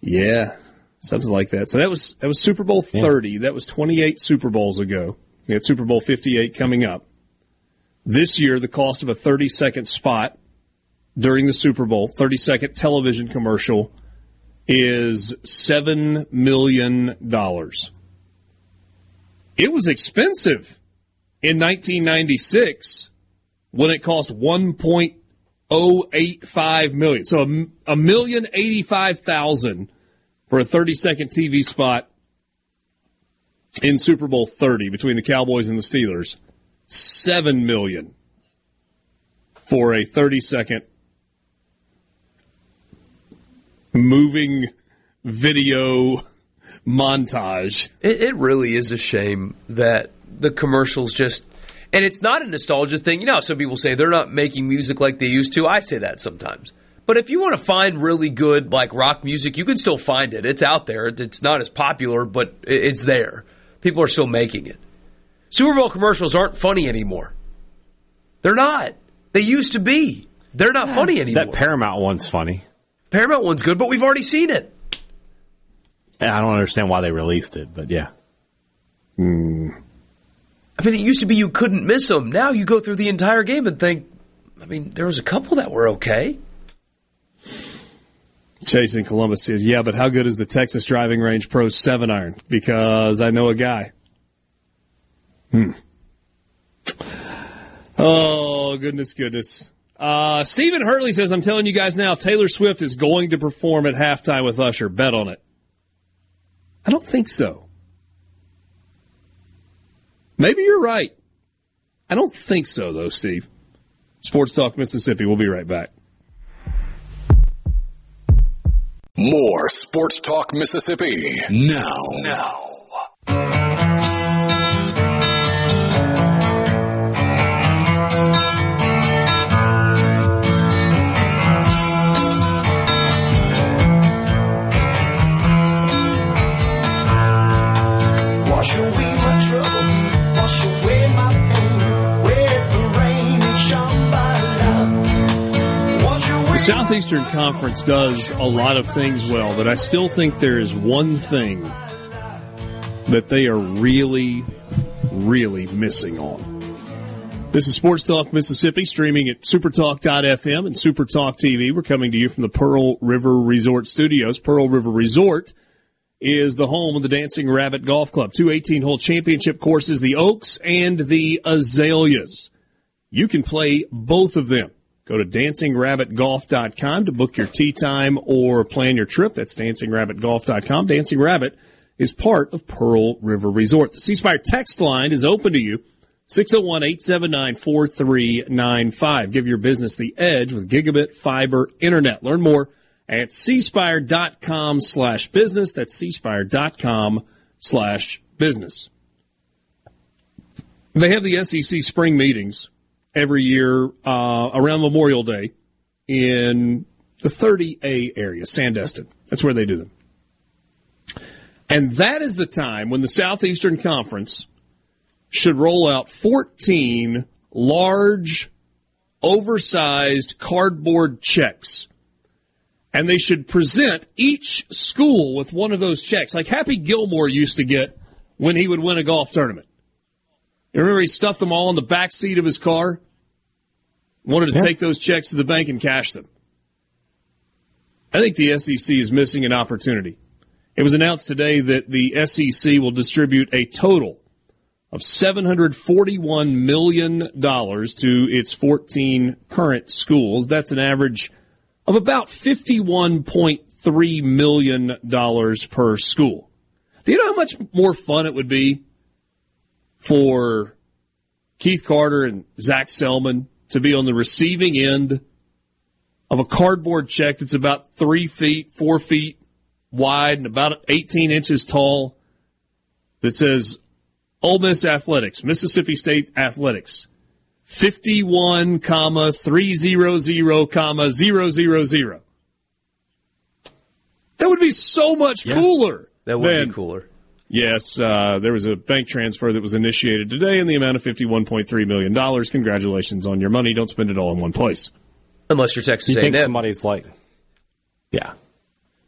Yeah, something like that. So that was that was Super Bowl thirty. Yeah. That was twenty eight Super Bowls ago. We had Super Bowl fifty eight coming up. This year, the cost of a thirty second spot during the Super Bowl, thirty second television commercial, is seven million dollars. It was expensive in 1996 when it cost 1.085 million. So a, a million eighty-five thousand for a 30 second TV spot in Super Bowl 30 between the Cowboys and the Steelers. 7 million for a 30 second moving video montage. It, it, really is a shame that the commercials just. And it's not a nostalgia thing. You know, some people say they're not making music like they used to. I say that sometimes. But if you want to find really good like rock music, you can still find it. It's out there. It's not as popular, but it's there. People are still making it. Super Bowl commercials aren't funny anymore. They're not. They used to be. They're not yeah, funny anymore. That Paramount one's funny. Paramount one's good, but we've already seen it. I don't understand why they released it, but yeah. Mm. I mean, it used to be you couldn't miss them. Now you go through the entire game and think, I mean, there was a couple that were okay. Chase in Columbus says, "Yeah, but how good is the Texas Driving Range Pro Seven Iron? Because I know a guy." Hmm. Oh goodness, goodness. Uh, Stephen Hurley says, "I'm telling you guys now, Taylor Swift is going to perform at halftime with Usher. Bet on it." I don't think so. Maybe you're right. I don't think so, though, Steve. Sports Talk Mississippi. We'll be right back. More Sports Talk Mississippi now. Now. Southeastern Conference does a lot of things well, but I still think there is one thing that they are really, really missing on. This is Sports Talk Mississippi, streaming at supertalk.fm and supertalk TV. We're coming to you from the Pearl River Resort Studios. Pearl River Resort is the home of the Dancing Rabbit Golf Club. Two 18 hole championship courses, the Oaks and the Azaleas. You can play both of them. Go to dancingrabbitgolf.com to book your tee time or plan your trip. That's dancingrabbitgolf.com. Dancing Rabbit is part of Pearl River Resort. The C text line is open to you. 601-879-4395. Give your business the edge with gigabit fiber internet. Learn more at cspire.com slash business. That's cspire.com slash business. They have the SEC spring meetings every year uh, around Memorial Day in the 30A area, Sandestin. That's where they do them. And that is the time when the Southeastern Conference should roll out 14 large, oversized cardboard checks. And they should present each school with one of those checks, like Happy Gilmore used to get when he would win a golf tournament. You remember he stuffed them all in the back seat of his car? Wanted to yeah. take those checks to the bank and cash them. I think the SEC is missing an opportunity. It was announced today that the SEC will distribute a total of $741 million to its 14 current schools. That's an average of about $51.3 million per school. Do you know how much more fun it would be for Keith Carter and Zac Selmon to be on the receiving end of a cardboard check that's about three feet, four feet wide, and about 18 inches tall that says Ole Miss Athletics, Mississippi State Athletics, 51, comma, 300, comma, 000. That would be so much yeah, cooler. That would than, be cooler. Yes, uh, there was a bank transfer that was initiated today in the amount of $51.3 million. Congratulations on your money. Don't spend it all in one place. Unless you're Texas you A&M. think somebody's like, yeah.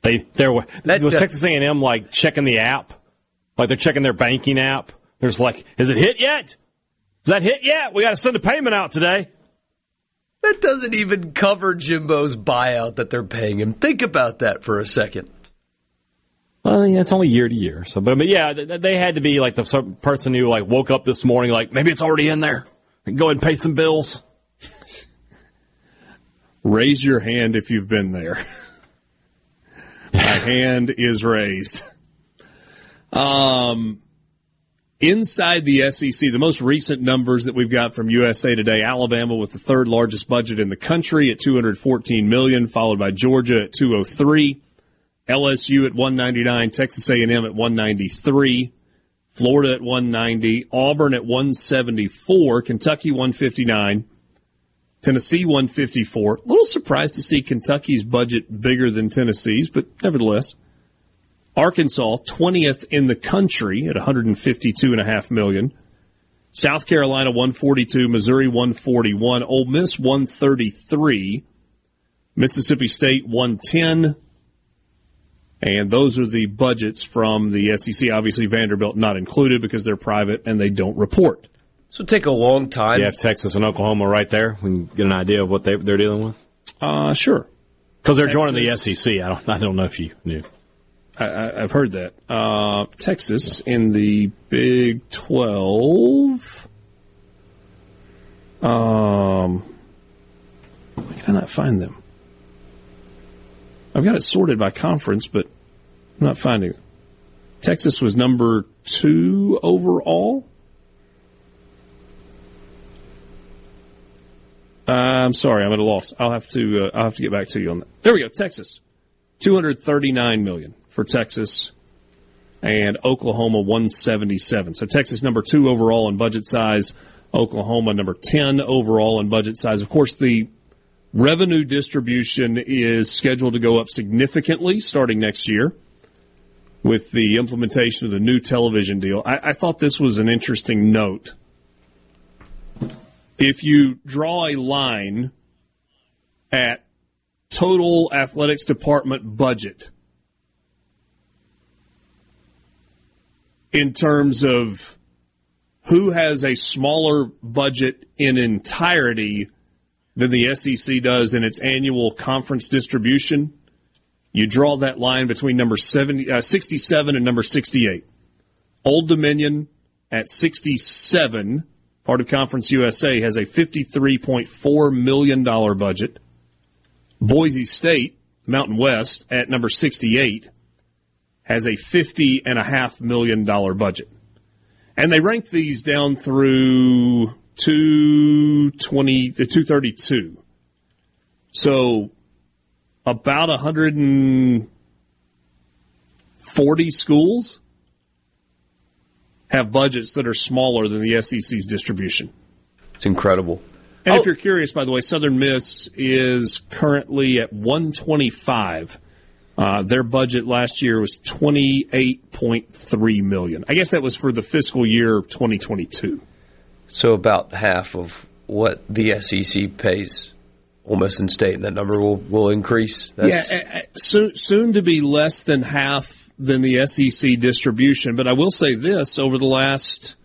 They, they're, that, was Texas A&M like checking the app? Like they're checking their banking app? There's like, is it hit yet? Is that hit yet? We got to send a payment out today. That doesn't even cover Jimbo's buyout that they're paying him. Think about that for a second. Well, yeah, it's only year to year. So, but, but yeah, they had to be like the person who like woke up this morning like maybe it's already in there. Go ahead and pay some bills. Raise your hand if you've been there. My hand is raised. Um, inside the SEC, the most recent numbers that we've got from USA Today, Alabama with the third largest budget in the country at 214 million, followed by Georgia at 203, LSU at 199, Texas A&M at 193, Florida at 190, Auburn at 174, Kentucky 159, Tennessee 154. A little surprised to see Kentucky's budget bigger than Tennessee's, but nevertheless. Arkansas 20th in the country at 152.5 million. South Carolina 142, Missouri 141, Ole Miss 133, Mississippi State 110. And those are the budgets from the SEC. Obviously, Vanderbilt not included because they're private and they don't report. This would take a long time. You have Texas and Oklahoma right there. We can get an idea of what they, they're dealing with. Uh, sure. Because they're Texas. joining the SEC. I don't. I don't know if you knew. I, have heard that. Uh, Texas in the Big Twelve. Um, why can I not find them? I've got it sorted by conference, but I'm not finding it. Texas was number two overall. I'm sorry, I'm at a loss. I'll have to uh, I'll have to get back to you on that. There we go. Texas, 239 million for Texas, and Oklahoma 177. So Texas number two overall in budget size. Oklahoma number 10 overall in budget size. Of course, the revenue distribution is scheduled to go up significantly starting next year with the implementation of the new television deal. I, I thought this was an interesting note if you draw a line at total athletics department budget in terms of who has a smaller budget in entirety than the SEC does in its annual conference distribution, you draw that line between number 70, uh, 67 and number 68. Old Dominion at 67 part of Conference USA, has a $53.4 million budget. Boise State, Mountain West, at number 68, has a $50.5 million budget. And they rank these down through 220, uh, 232. So about 140 schools have budgets that are smaller than the SEC's distribution. It's incredible. And oh. if you're curious, by the way, Southern Miss is currently at 125. Uh, their budget last year was 28.3 million. I guess that was for the fiscal year 2022. So about half of what the SEC pays Ole Miss and State, and that number will will increase. That's... Yeah, soon soon to be less than half than the SEC distribution. But I will say this over the last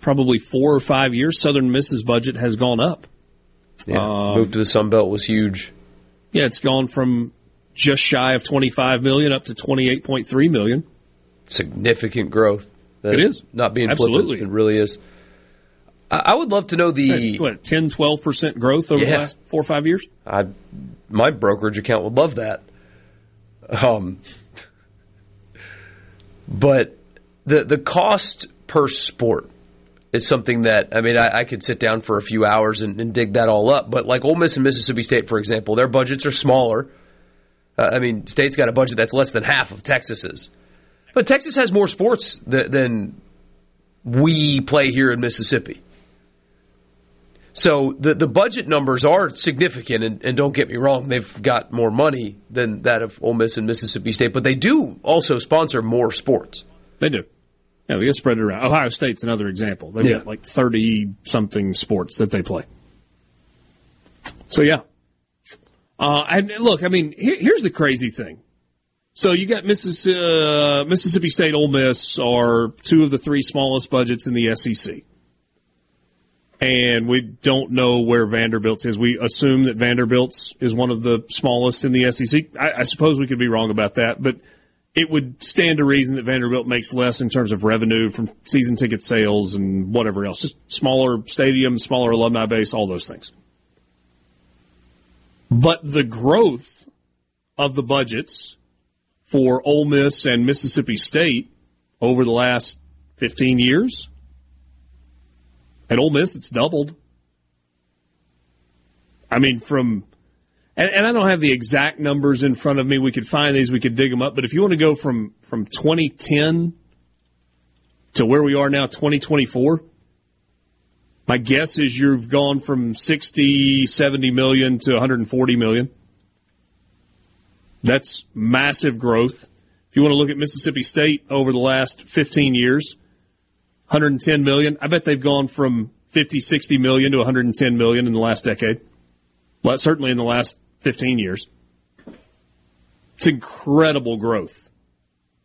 probably four or five years, Southern Miss's budget has gone up. Yeah, um, move to the Sun Belt was huge. Yeah, it's gone from just shy of 25 million up to 28.3 million. Significant growth. That it is. Not being Absolutely. Flippant. It really is. I would love to know the what, 10, 12% growth over yeah. the last four or five years. I, my brokerage account would love that. Um, but the the cost per sport is something that I mean I, I could sit down for a few hours and, and, dig that all up. But like Ole Miss and Mississippi State, for example, their budgets are smaller. Uh, I mean, State's got a budget that's less than half of Texas's, but Texas has more sports th- than we play here in Mississippi. So the the budget numbers are significant, and, and, don't get me wrong, they've got more money than that of Ole Miss and Mississippi State, but they do also sponsor more sports. They do. Yeah, they get spread it around. Ohio State's another example. They've yeah. got like thirty something sports that they play. So yeah. Uh, and look, I mean, here, here's the crazy thing. So you got Mississippi, uh, Mississippi State, Ole Miss are two of the three smallest budgets in the SEC. and we don't know where Vanderbilt's is. We assume that Vanderbilt's is one of the smallest in the SEC. I, I, suppose we could be wrong about that, but it would stand to reason that Vanderbilt makes less in terms of revenue from season ticket sales and whatever else. Just smaller stadium, smaller alumni base, all those things. But the growth of the budgets for Ole Miss and Mississippi State over the last 15 years at Ole Miss, it's doubled. I mean, from and, and, I don't have the exact numbers in front of me. We could find these, we could dig them up. But if you want to go from from 2010 to where we are now, 2024, my guess is you've gone from 60, 70 million to 140 million. That's massive growth. If you want to look at Mississippi State over the last 15 years, 110 million. I bet they've gone from 50, 60 million to 110 million in the last decade. Well, certainly in the last 15 years. It's incredible growth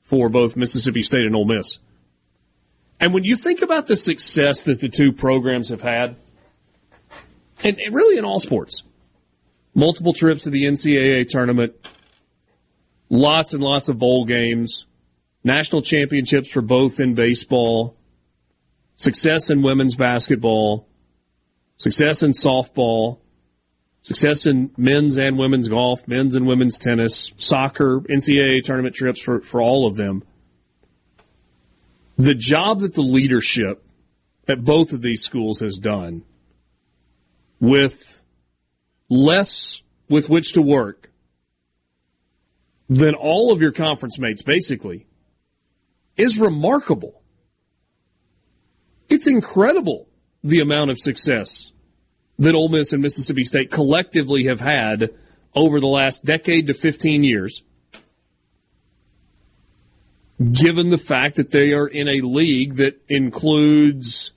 for both Mississippi State and Ole Miss. And when you think about the success that the two programs have had, and, and really in all sports, multiple trips to the NCAA tournament, lots and lots of bowl games, national championships for both in baseball, success in women's basketball, success in softball, success in men's and women's golf, men's and women's tennis, soccer, NCAA tournament trips for, for all of them. The job that the leadership at both of these schools has done with less with which to work than all of your conference mates, basically, is remarkable. It's incredible the amount of success that Ole Miss and Mississippi State collectively have had over the last decade to 15 years, given the fact that they are in a league that includes,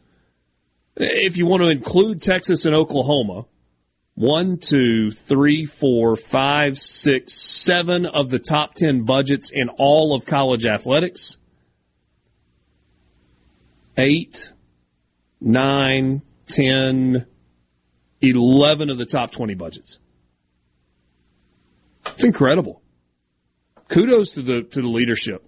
if you want to include Texas and Oklahoma, one, two, three, four, five, six, seven of the top 10 budgets in all of college athletics. Eight, nine, ten, 11 of the top 20 budgets. It's incredible. Kudos to the to the leadership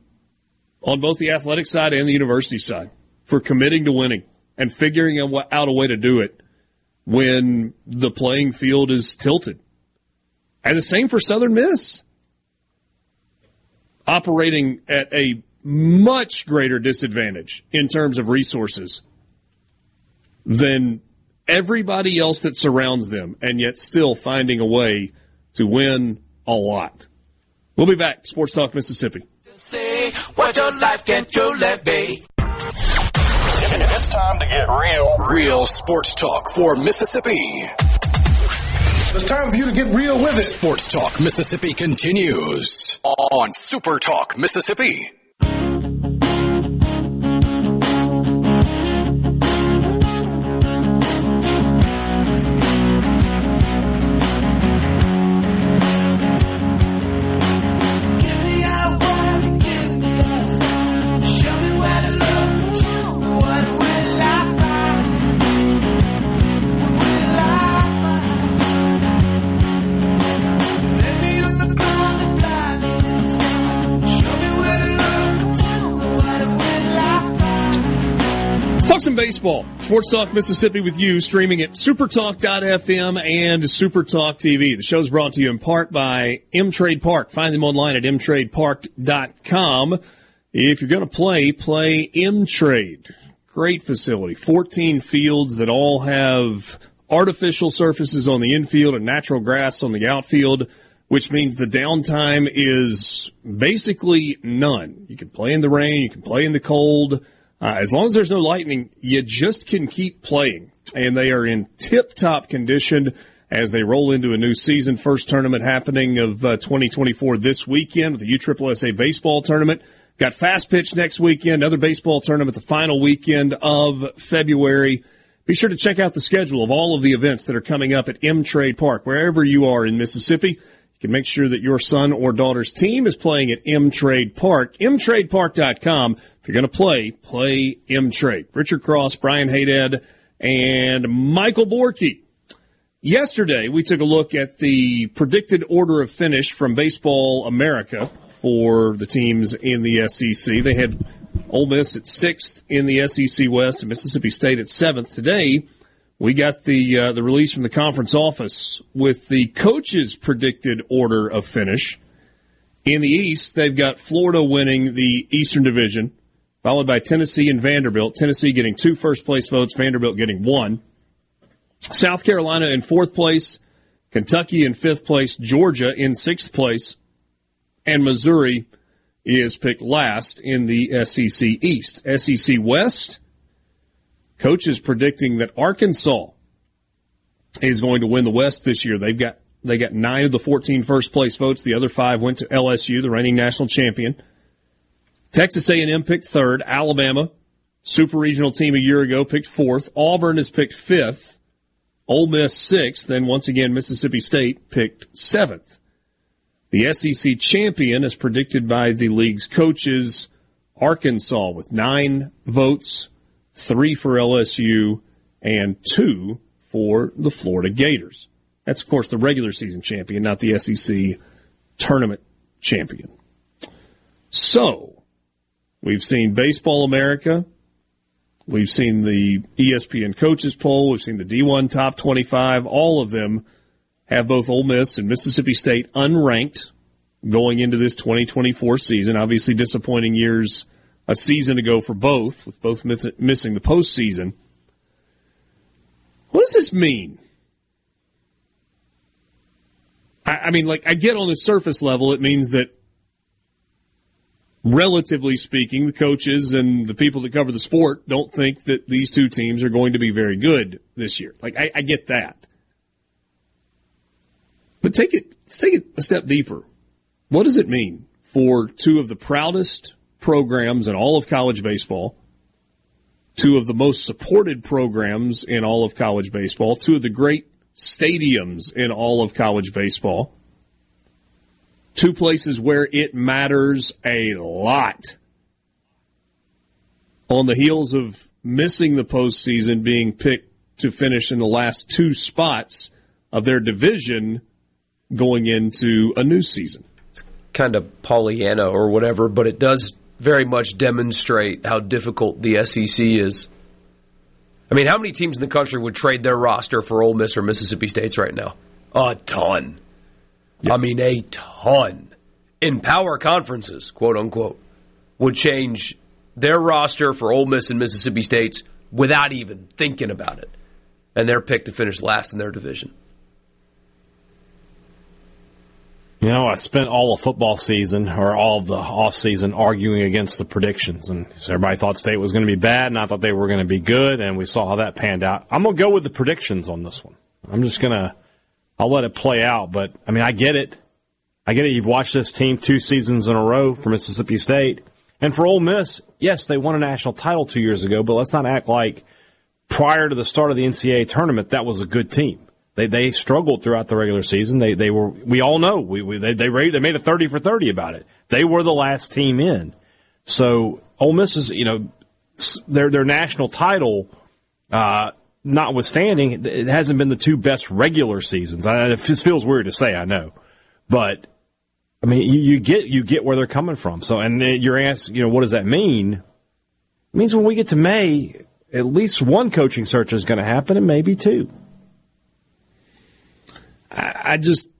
on both the athletic side and the university side for committing to winning and figuring out a way to do it when the playing field is tilted. And the same for Southern Miss. Operating at a much greater disadvantage in terms of resources than everybody else that surrounds them, and yet still finding a way to win a lot. We'll be back. Sports Talk Mississippi. Say what your life can truly be. It's time to get real. Real sports talk for Mississippi. It's time for you to get real with it. Sports Talk Mississippi continues on Super Talk Mississippi. Baseball. Sports Talk Mississippi with you, streaming at supertalk.fm and Supertalk TV. The show is brought to you in part by M Trade Park. Find them online at mtradepark.com. If you're going to play, play M Trade. Great facility. 14 fields that all have artificial surfaces on the infield and natural grass on the outfield, which means the downtime is basically none. You can play in the rain, you can play in the cold. Uh, as long as there's no lightning, you just can keep playing. And they are in tip top condition as they roll into a new season. First tournament happening of uh, 2024 this weekend with the USSSA baseball tournament. Got fast pitch next weekend, another baseball tournament the final weekend of February. Be sure to check out the schedule of all of the events that are coming up at M Trade Park, wherever you are in Mississippi. You can make sure that your son or daughter's team is playing at M Trade Park. MTradePark.com if you're going to play, play M Trade. Richard Cross, Brian Hadad, and Michael Borky. Yesterday, we took a look at the predicted order of finish from Baseball America for the teams in the SEC. They had Ole Miss at sixth in the SEC West and Mississippi State at seventh. Today, we got the uh, the release from the conference office with the coaches' predicted order of finish. In the East, they've got Florida winning the Eastern Division, followed by Tennessee and Vanderbilt. Tennessee getting two first place votes, Vanderbilt getting one. South Carolina in fourth place, Kentucky in fifth place, Georgia in sixth place, and Missouri is picked last in the SEC East. SEC West, coach is predicting that Arkansas is going to win the West this year. They've got they got nine of the 14 first place votes. The other five went to LSU, the reigning national champion. Texas A&M picked third. Alabama, super regional team a year ago, picked fourth. Auburn is picked fifth. Ole Miss sixth. Then once again, Mississippi State picked seventh. The SEC champion, as predicted by the league's coaches, Arkansas with nine votes, three for LSU, and two for the Florida Gators. That's, of course, the regular season champion, not the SEC tournament champion. So, we've seen Baseball America. We've seen the ESPN coaches poll. We've seen the D1 top 25. All of them have both Ole Miss and Mississippi State unranked going into this 2024 season. Obviously, disappointing years a season ago for both, with both missing the postseason. What does this mean? I, I mean, like, I get on the surface level, it means that, relatively speaking, the coaches and the people that cover the sport don't think that these two teams are going to be very good this year. Like, I, I get that. But take it, let's take it a step deeper. What does it mean for two of the proudest programs in all of college baseball, two of the most supported programs in all of college baseball, two of the great stadiums in all of college baseball, two places where it matters a lot. On the heels of missing the postseason, being picked to finish in the last two spots of their division going into a new season It's kind of Pollyanna or whatever, but it does very much demonstrate how difficult the SEC is. I mean, how many teams in the country would trade their roster for Ole Miss or Mississippi State's right now? A ton. Yep. I mean, a ton. In power conferences, quote unquote, would change their roster for Ole Miss and Mississippi State's without even thinking about it. And they're picked to finish last in their division. You know, I spent all of football season or all of the off season arguing against the predictions, and everybody thought State was going to be bad, and I thought they were going to be good, and we saw how that panned out. I'm going to go with the predictions on this one. I'm just going to, I'll let it play out, but I mean, I get it. I get it. You've watched this team two seasons in a row for Mississippi State, and for Ole Miss, yes, they won a national title two years ago, but let's not act like prior to the start of the NCAA tournament that was a good team. They they struggled throughout the regular season. They they were we all know we, we they they they made a thirty for thirty about it. They were the last team in. So Ole Miss is you know their their national title. Uh, notwithstanding, it hasn't been the two best regular seasons. I, it feels weird to say, I know, but I mean, you, you, get you get where they're coming from. So, and you're asking, you know, what does that mean? It means when we get to May, at least one coaching search is going to happen, and maybe two. I, I just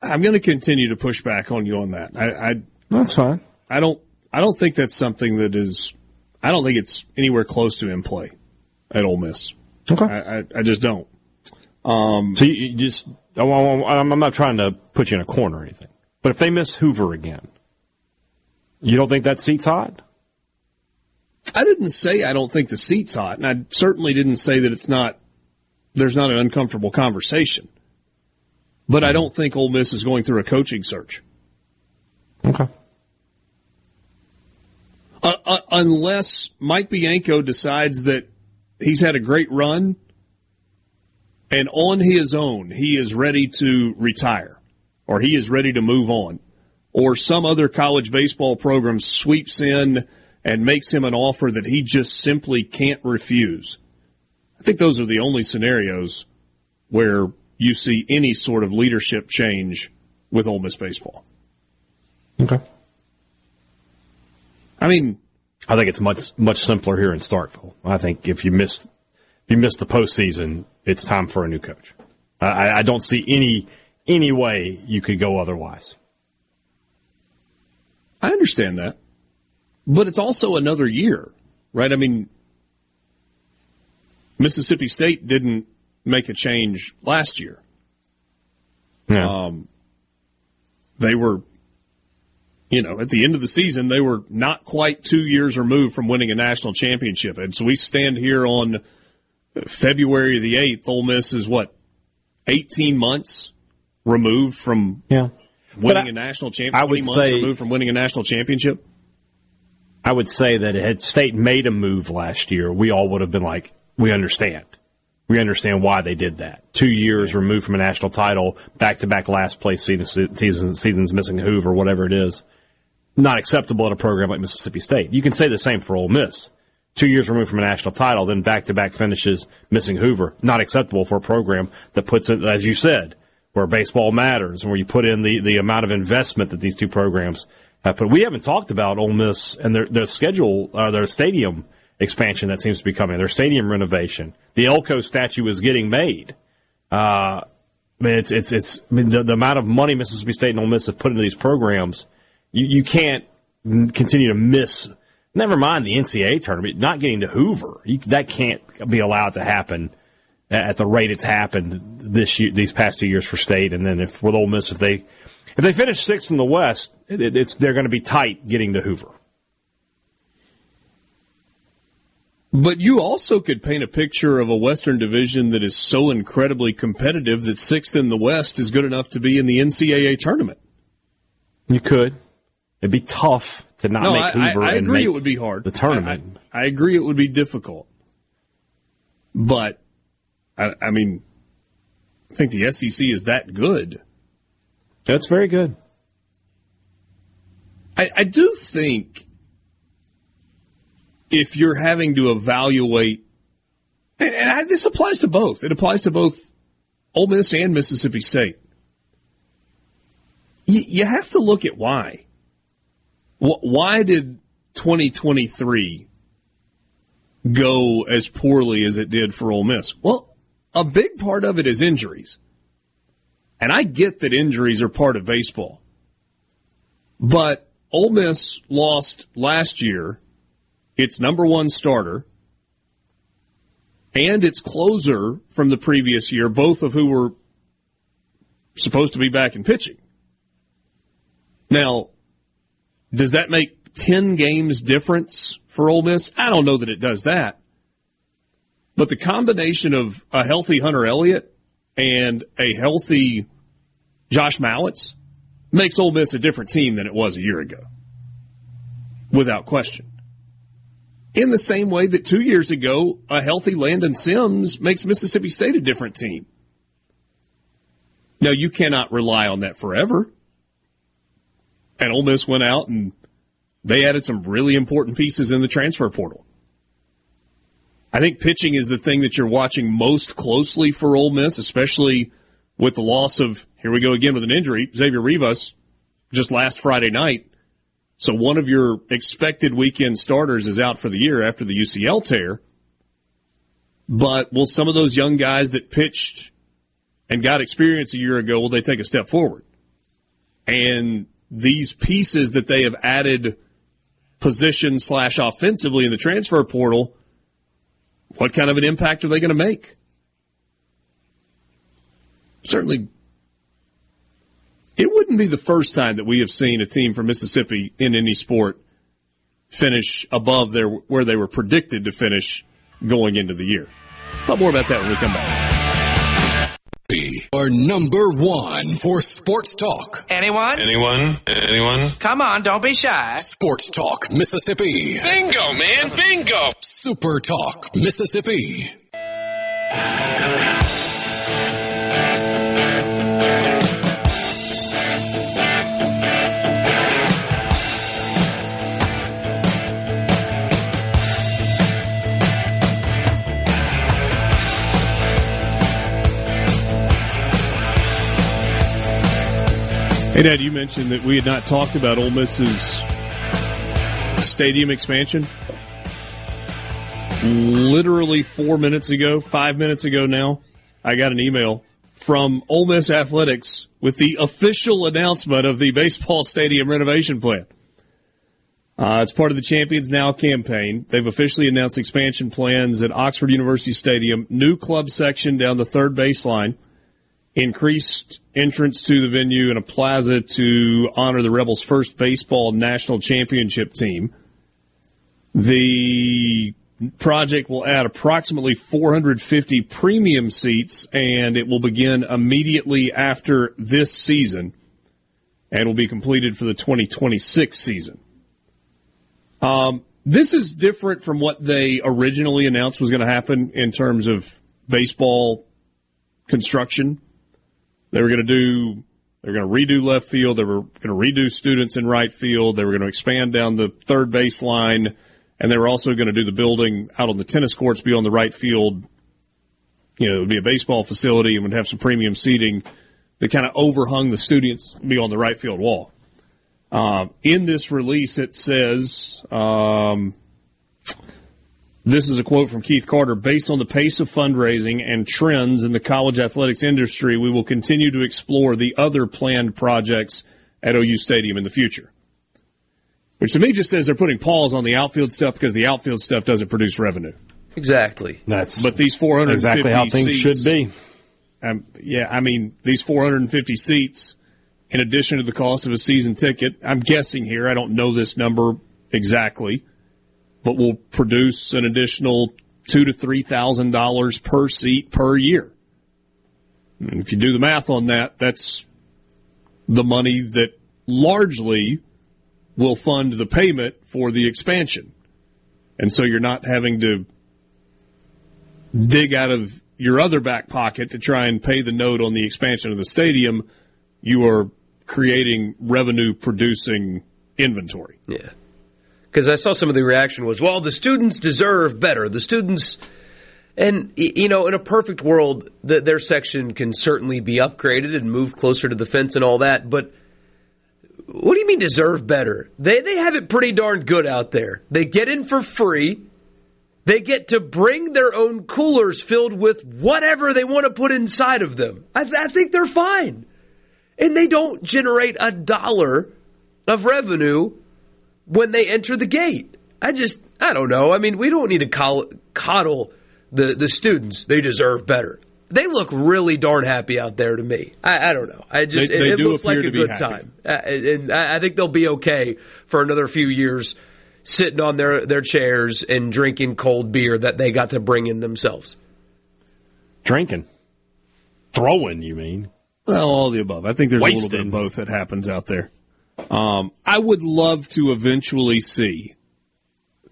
I'm going to continue to push back on you on that. I, I that's fine. I don't I don't think that's something that is. I don't think it's anywhere close to in play at Ole Miss. Okay, I, I, I just don't. Um, so you, you just I'm not trying to put you in a corner or anything, but if they miss Hoover again, you don't think that seat's hot? I didn't say I don't think the seat's hot, and I certainly didn't say that it's not. There's not an uncomfortable conversation. But I don't think Ole Miss is going through a coaching search. Okay. Uh, uh, unless Mike Bianco decides that he's had a great run and on his own he is ready to retire or he is ready to move on or some other college baseball program sweeps in and makes him an offer that he just simply can't refuse. I think those are the only scenarios where you see any sort of leadership change with Ole Miss baseball. Okay. I mean, I think it's much much simpler here in Starkville. I think if you miss if you miss the postseason, it's time for a new coach. I, I don't see any any way you could go otherwise. I understand that, but it's also another year, right? I mean, Mississippi State didn't make a change last year. Yeah. Um, they were, you know, at the end of the season, they were not quite two years removed from winning a national championship. And so we stand here on February the 8th. Ole Miss is what, 18 months removed from yeah. winning I, a national championship? I would months say, removed from winning a national championship? I would say that had State made a move last year, we all would have been like, we understand. We understand why they did that. Two years removed from a national title, back to back last place seasons, seasons missing Hoover, whatever it is. Not acceptable at a program like Mississippi State. You can say the same for Ole Miss. Two years removed from a national title, then back to back finishes missing Hoover. Not acceptable for a program that puts it, as you said, where baseball matters and where you put in the, the amount of investment that these two programs have put. We haven't talked about Ole Miss and their, their schedule, uh, their stadium expansion that seems to be coming. Their stadium renovation. The Elko statue is getting made. Uh, I mean, it's it's it's. I mean, the, the, amount of money Mississippi State and Ole Miss have put into these programs, you you can't continue to miss. Never mind the NCAA tournament, not getting to Hoover. You, that can't be allowed to happen at the rate it's happened this year, these past two years for State. And then if with Ole Miss, if they if they finish sixth in the West, it, it's they're going to be tight getting to Hoover. But you also could paint a picture of a Western division that is so incredibly competitive that sixth in the West is good enough to be in the NCAA tournament. You could. It'd be tough to not no, make Hoover. I, I agree it would be hard. The tournament. I, I, agree it would be difficult. But, I, I mean, I think the SEC is that good. That's very good. I, I do think if you're having to evaluate, and, and this applies to both. It applies to both Ole Miss and Mississippi State. You, you have to look at why. Why did 2023 go as poorly as it did for Ole Miss? Well, a big part of it is injuries. And I get that injuries are part of baseball. But Ole Miss lost last year its number one starter and its closer from the previous year, both of who were supposed to be back in pitching. Now, does that make 10 games difference for Ole Miss? I don't know that it does that. But the combination of a healthy Hunter Elliott and a healthy Josh Mallitz makes Ole Miss a different team than it was a year ago. Without question. In the same way that two years ago, a healthy Landon Sims makes Mississippi State a different team. Now, you cannot rely on that forever. And Ole Miss went out and they added some really important pieces in the transfer portal. I think pitching is the thing that you're watching most closely for Ole Miss, especially with the loss of, here we go again with an injury, Xavier Rivas just last Friday night. So one of your expected weekend starters is out for the year after the UCL tear. But will some of those young guys that pitched and got experience a year ago, will they take a step forward? And these pieces that they have added position slash offensively in the transfer portal, what kind of an impact are they going to make? Certainly it wouldn't be the first time that we have seen a team from Mississippi in any sport finish above their where they were predicted to finish going into the year. Talk more about that when we come back. Our number one for sports talk. Anyone? Anyone? Anyone? Come on, don't be shy. Sports talk, Mississippi. Bingo, man, bingo. Super talk, Mississippi. Hey, Dad, you mentioned that we had not talked about Ole Miss's stadium expansion. Literally four minutes ago, five minutes ago now, I got an email from Ole Miss Athletics with the official announcement of the baseball stadium renovation plan. Uh, it's part of the Champions Now campaign. They've officially announced expansion plans at Oxford University Stadium, new club section down the third baseline, increased entrance to the venue, and a plaza to honor the Rebels' first baseball national championship team. The project will add approximately 450 premium seats, and it will begin immediately after this season and will be completed for the 2026 season. Um, this is different from what they originally announced was going to happen in terms of baseball construction. They were going to do, they were going to redo left field. They were going to redo students in right field. They were going to expand down the third baseline, and they were also going to do the building out on the tennis courts, beyond the right field. You know, it would be a baseball facility and would have some premium seating that kind of overhung the students, beyond the right field wall. Um, in this release, it says, um, this is a quote from Keith Carter. Based on the pace of fundraising and trends in the college athletics industry, we will continue to explore the other planned projects at OU Stadium in the future. Which to me just says they're putting pause on the outfield stuff because the outfield stuff doesn't produce revenue. Exactly. That's but these 450 exactly how things seats, should be. Um, yeah, I mean these 450 seats in addition to the cost of a season ticket. I'm guessing here, I don't know this number exactly, but will produce an additional two to three thousand dollars per seat per year. And if you do the math on that, that's the money that largely will fund the payment for the expansion. And so you're not having to dig out of your other back pocket to try and pay the note on the expansion of the stadium. You are creating revenue producing inventory. Yeah. Because I saw some of the reaction was, well, the students deserve better. The students, and you know, in a perfect world, the, their section can certainly be upgraded and move closer to the fence and all that. But what do you mean deserve better? They they have it pretty darn good out there. They get in for free. They get to bring their own coolers filled with whatever they want to put inside of them. I, I think they're fine and they don't generate a dollar of revenue when they enter the gate. I just, I don't know. I mean, we don't need to coddle the, the students. They deserve better. They look really darn happy out there to me. I, I don't know. I just, they, they it, it looks like a good happy. time. Uh, and I think they'll be okay for another few years sitting on their, their chairs and drinking cold beer that they got to bring in themselves. Drinking? Throwing, you mean? Well, all the above. I think there's Wasted. a little bit of both that happens out there. Um, I would love to eventually see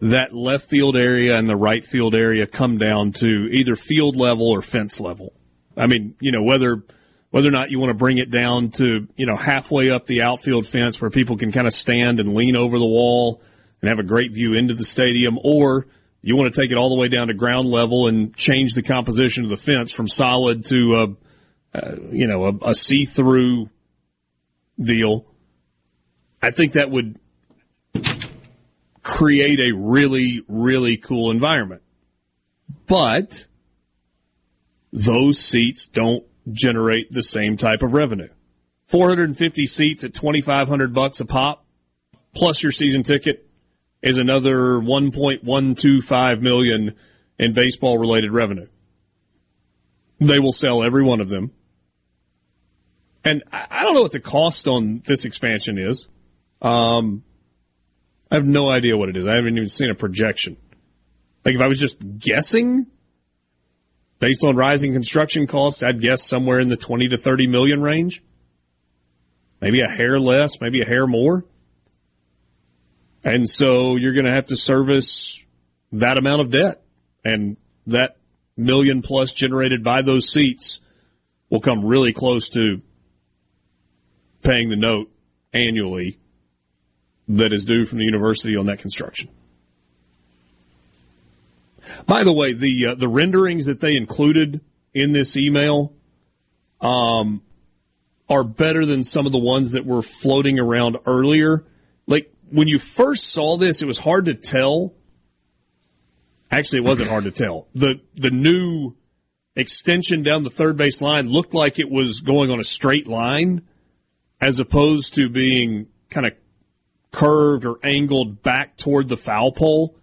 that left field area and the right field area come down to either field level or fence level. I mean, you know, whether whether or not you want to bring it down to, you know, halfway up the outfield fence where people can kind of stand and lean over the wall and have a great view into the stadium, or you want to take it all the way down to ground level and change the composition of the fence from solid to a you know, a, a see through deal, I think that would create a really, really cool environment. But those seats don't generate the same type of revenue. 450 seats at 2500 bucks a pop plus your season ticket is another 1.125 million in baseball related revenue. They will sell every one of them. And I don't know what the cost on this expansion is. Um, I have no idea what it is. I haven't even seen a projection. Like if I was just guessing, based on rising construction costs, I'd guess somewhere in the 20 to 30 million range. Maybe a hair less, maybe a hair more. And so you're going to have to service that amount of debt. And that million plus generated by those seats will come really close to paying the note annually that is due from the university on that construction. By the way, the uh, the renderings that they included in this email, um, are better than some of the ones that were floating around earlier. Like when you first saw this, it was hard to tell. Actually, it wasn't hard to tell. The the new extension down the third base line looked like it was going on a straight line as opposed to being kind of curved or angled back toward the foul pole.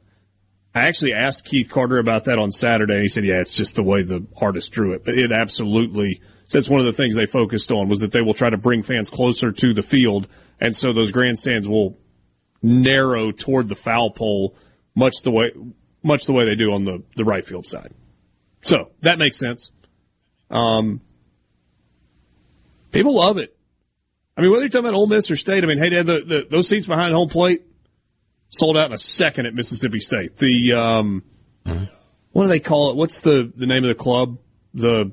I actually asked Keith Carter about that on Saturday. He said, "Yeah, it's just the way the artist drew it." But it absolutely. That's one of the things they focused on was that they will try to bring fans closer to the field, and so those grandstands will narrow toward the foul pole, much the way much the way they do on the the right field side. So that makes sense. Um, people love it. I mean, whether you're talking about Ole Miss or State, I mean, hey, the, the, those seats behind home plate sold out in a second at Mississippi State. The um, mm-hmm. what do they call it? What's the the name of the club? The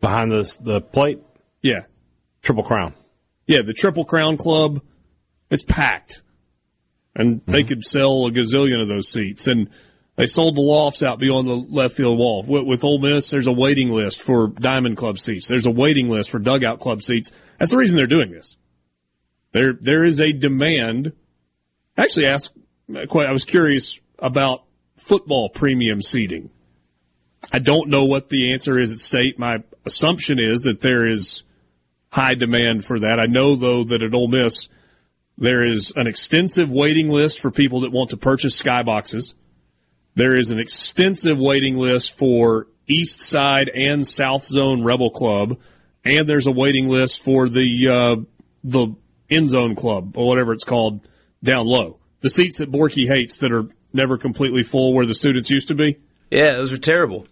behind the the plate. Yeah, Triple Crown. Yeah, the Triple Crown Club. It's packed, and mm-hmm. they could sell a gazillion of those seats. And they sold the lofts out beyond the left field wall. With, with Ole Miss, there's a waiting list for Diamond Club seats. There's a waiting list for Dugout Club seats. That's the reason they're doing this. There, there is a demand. Actually, asked. I was curious about football premium seating. I don't know what the answer is at state. My assumption is that there is high demand for that. I know though that at Ole Miss there is an extensive waiting list for people that want to purchase skyboxes. There is an extensive waiting list for East Side and South Zone Rebel Club, and there's a waiting list for the uh, the End Zone Club or whatever it's called down low. The seats that Borky hates that are never completely full where the students used to be. Yeah, those are terrible.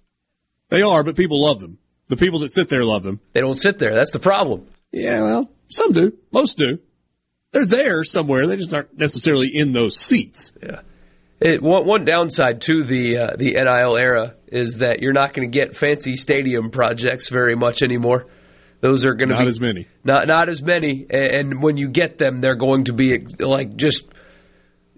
They are, but people love them. The people that sit there love them. They don't sit there. That's the problem. Yeah, well, some do. Most do. They're there somewhere. They just aren't necessarily in those seats. Yeah. It, one, one downside to the uh, the NIL era is that you're not going to get fancy stadium projects very much anymore. Those are going to be not as many, not not as many, and when you get them, they're going to be like just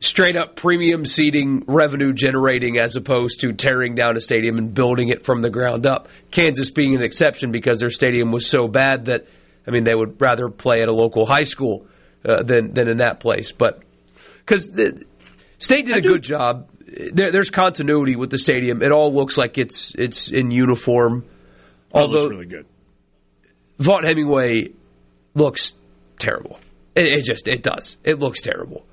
straight up premium seating, revenue generating, as opposed to tearing down a stadium and building it from the ground up. Kansas being an exception because their stadium was so bad that I mean they would rather play at a local high school uh, than than in that place, but because the State did a good job. There, there's continuity with the stadium. It all looks like it's it's in uniform. Although looks really good. Vaught Hemingway looks terrible. It, it, just it does. It looks terrible.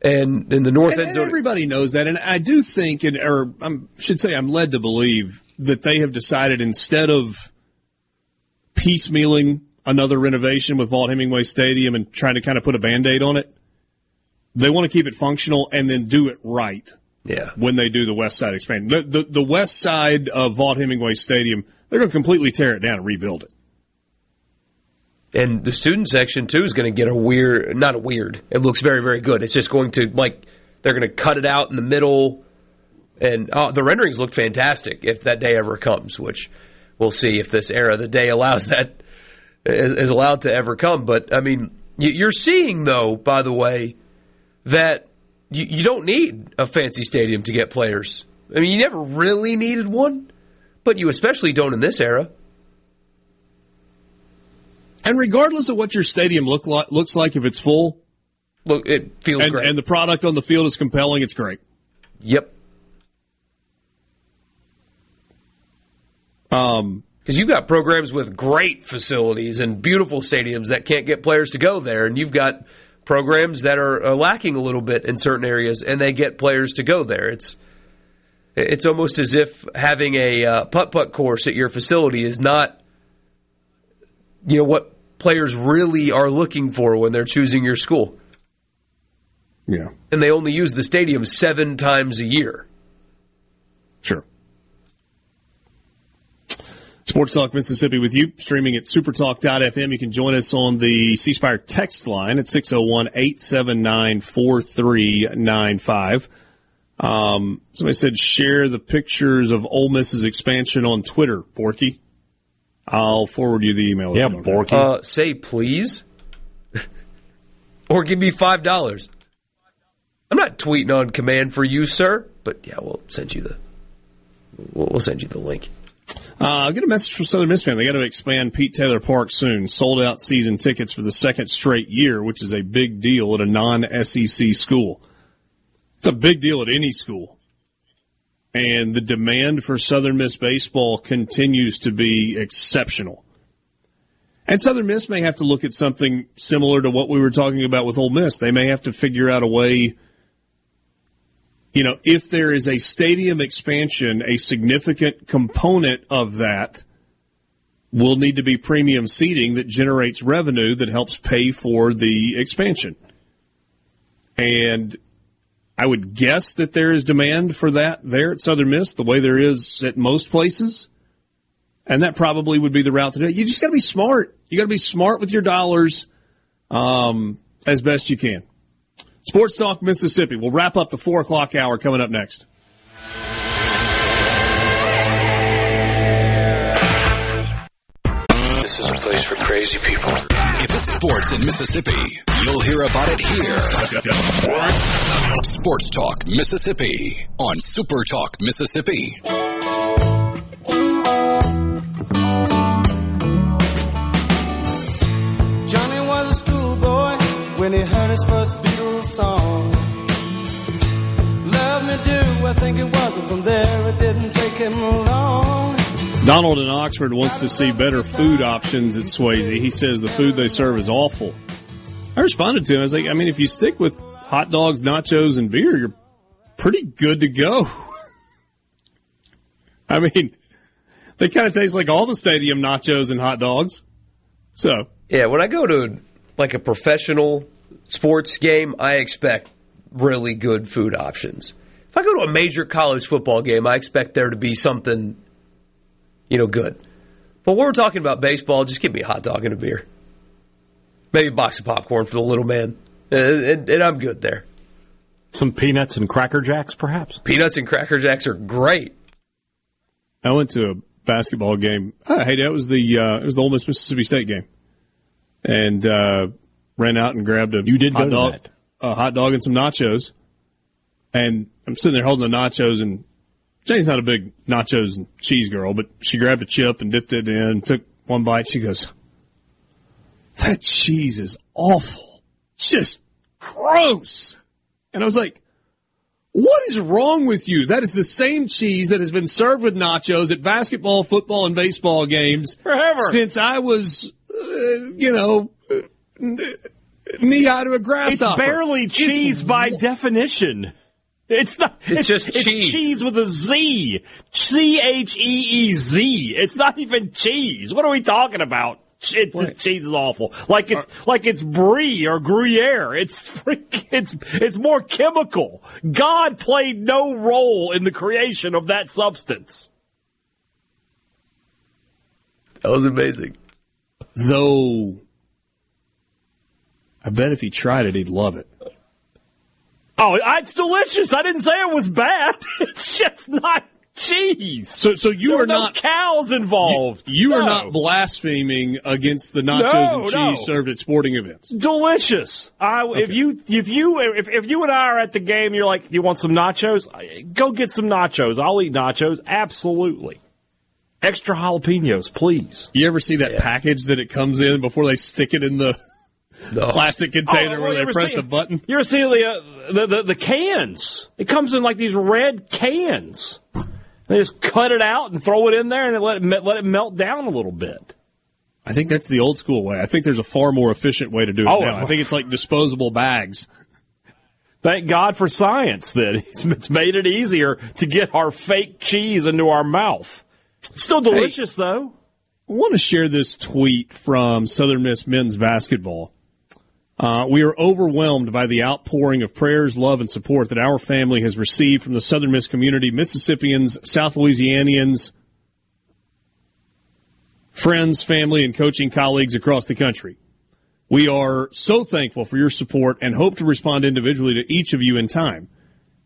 And in the north and, end zone, everybody knows that. And I do think, and or I should say, I'm led to believe that they have decided instead of piecemealing another renovation with Vaught Hemingway Stadium and trying to kind of put a band aid on it, they want to keep it functional and then do it right. Yeah. When they do the west side expansion, the, the, the west side of Vaught Hemingway Stadium, they're going to completely tear it down and rebuild it. And the student section too is going to get a weird, not a weird. It looks very, very good. It's just going to like they're going to cut it out in the middle, and oh, the renderings look fantastic. If that day ever comes, which we'll see if this era, the day allows that is, is allowed to ever come. But I mean, you're seeing though, by the way, that you, you don't need a fancy stadium to get players. I mean, you never really needed one, but you especially don't in this era. And regardless of what your stadium look like, looks like, if it's full, look, it feels and, great, and the product on the field is compelling. It's great. Yep. Um, because you've got programs with great facilities and beautiful stadiums that can't get players to go there, and you've got programs that are, lacking a little bit in certain areas, and they get players to go there. It's it's almost as if having a uh, putt putt course at your facility is not, you know, what players really are looking for when they're choosing your school. Yeah, and they only use the stadium seven times a year. Sure. Sports Talk Mississippi with you, streaming at supertalk.fm. You can join us on the C Spire text line at 601 879 4395. Um, somebody said share the pictures of Ole Miss's expansion on Twitter, Borky. I'll forward you the email. Yeah, Borky. Uh, say please. or give me $5. I'm not tweeting on command for you, sir, but yeah, we'll send you the we'll send you the link. Uh, I'll get a message from Southern Miss fan. They got to expand Pete Taylor Park soon. Sold out season tickets for the second straight year, which is a big deal at a non-SEC school. It's a big deal at any school. And the demand for Southern Miss baseball continues to be exceptional. And Southern Miss may have to look at something similar to what we were talking about with Ole Miss. They may have to figure out a way you know, if there is a stadium expansion, a significant component of that will need to be premium seating that generates revenue that helps pay for the expansion. And I would guess that there is demand for that there at Southern Miss, the way there is at most places. And that probably would be the route to do it. You just got to be smart. You got to be smart with your dollars um, as best you can. Sports Talk Mississippi. We'll wrap up the four o'clock hour coming up next. This is a place for crazy people. If it's sports in Mississippi, you'll hear about it here. Sports Talk Mississippi on Super Talk Mississippi. Johnny was a schoolboy when he heard his first Beatles song. Love me do, I think it was, and from there it didn't take him long. Donald in Oxford wants to see better food options at Swayze. He says the food they serve is awful. I responded to him. I was like, I mean, if you stick with hot dogs, nachos, and beer, you're pretty good to go. I mean, they kind of taste like all the stadium nachos and hot dogs. So Yeah, when I go to like a professional sports game, I expect really good food options. If I go to a major college football game, I expect there to be something, you know, good. But when we're talking about baseball, just give me a hot dog and a beer. Maybe a box of popcorn for the little man. And, and- and I'm good there. Some peanuts and cracker jacks, perhaps. Peanuts and Cracker Jacks are great. I went to a basketball game. Uh, hey, that was the uh, it was the Ole Miss Mississippi State game, and uh, ran out and grabbed a You did hot dog, that. a hot dog and some nachos. And I'm sitting there holding the nachos, and Jane's not a big nachos and cheese girl, but she grabbed a chip and dipped it in, took one bite. She goes, "That cheese is awful, just gross." And I was like, what is wrong with you? That is the same cheese that has been served with nachos at basketball, football, and baseball games Forever. since I was, uh, you know, knee high to a grasshopper. It's barely cheese by definition. It's not. It's just it's cheese. cheese with a Z. C H E E Z. It's not even cheese. What are we talking about? It's, this cheese is awful. Like it's uh, like it's brie or Gruyere. It's freak, it's it's more chemical. God played no role in the creation of that substance. That was amazing. Though, I bet if he tried it, he'd love it. Oh, it's delicious. I didn't say it was bad. It's just not cheese. So, so you There are are no not cows involved. you are No. not blaspheming against the nachos No, and cheese no. served at sporting events. delicious. I, If you if you if, if you and I are at the game, you're like, you want some nachos? Go get some nachos. I'll eat nachos. Absolutely. Extra jalapenos, please. You ever see that package that it comes in before they stick it in the No. plastic container Oh, where they press see- the button? You ever see the, uh, the, the the cans? It comes in like these red cans. They just cut it out and throw it in there and let it let it melt down a little bit. I think that's the old school way. I think there's a far more efficient way to do it Oh, now. I think it's like disposable bags. Thank God for science that it's it's made it easier to get our fake cheese into our mouth. It's still delicious though. I want to share this tweet from Southern Miss men's basketball. Uh, we are overwhelmed by the outpouring of prayers, love, and support that our family has received from the Southern Miss community, Mississippians, South Louisianians, friends, family, and coaching colleagues across the country. We are so thankful for your support and hope to respond individually to each of you in time.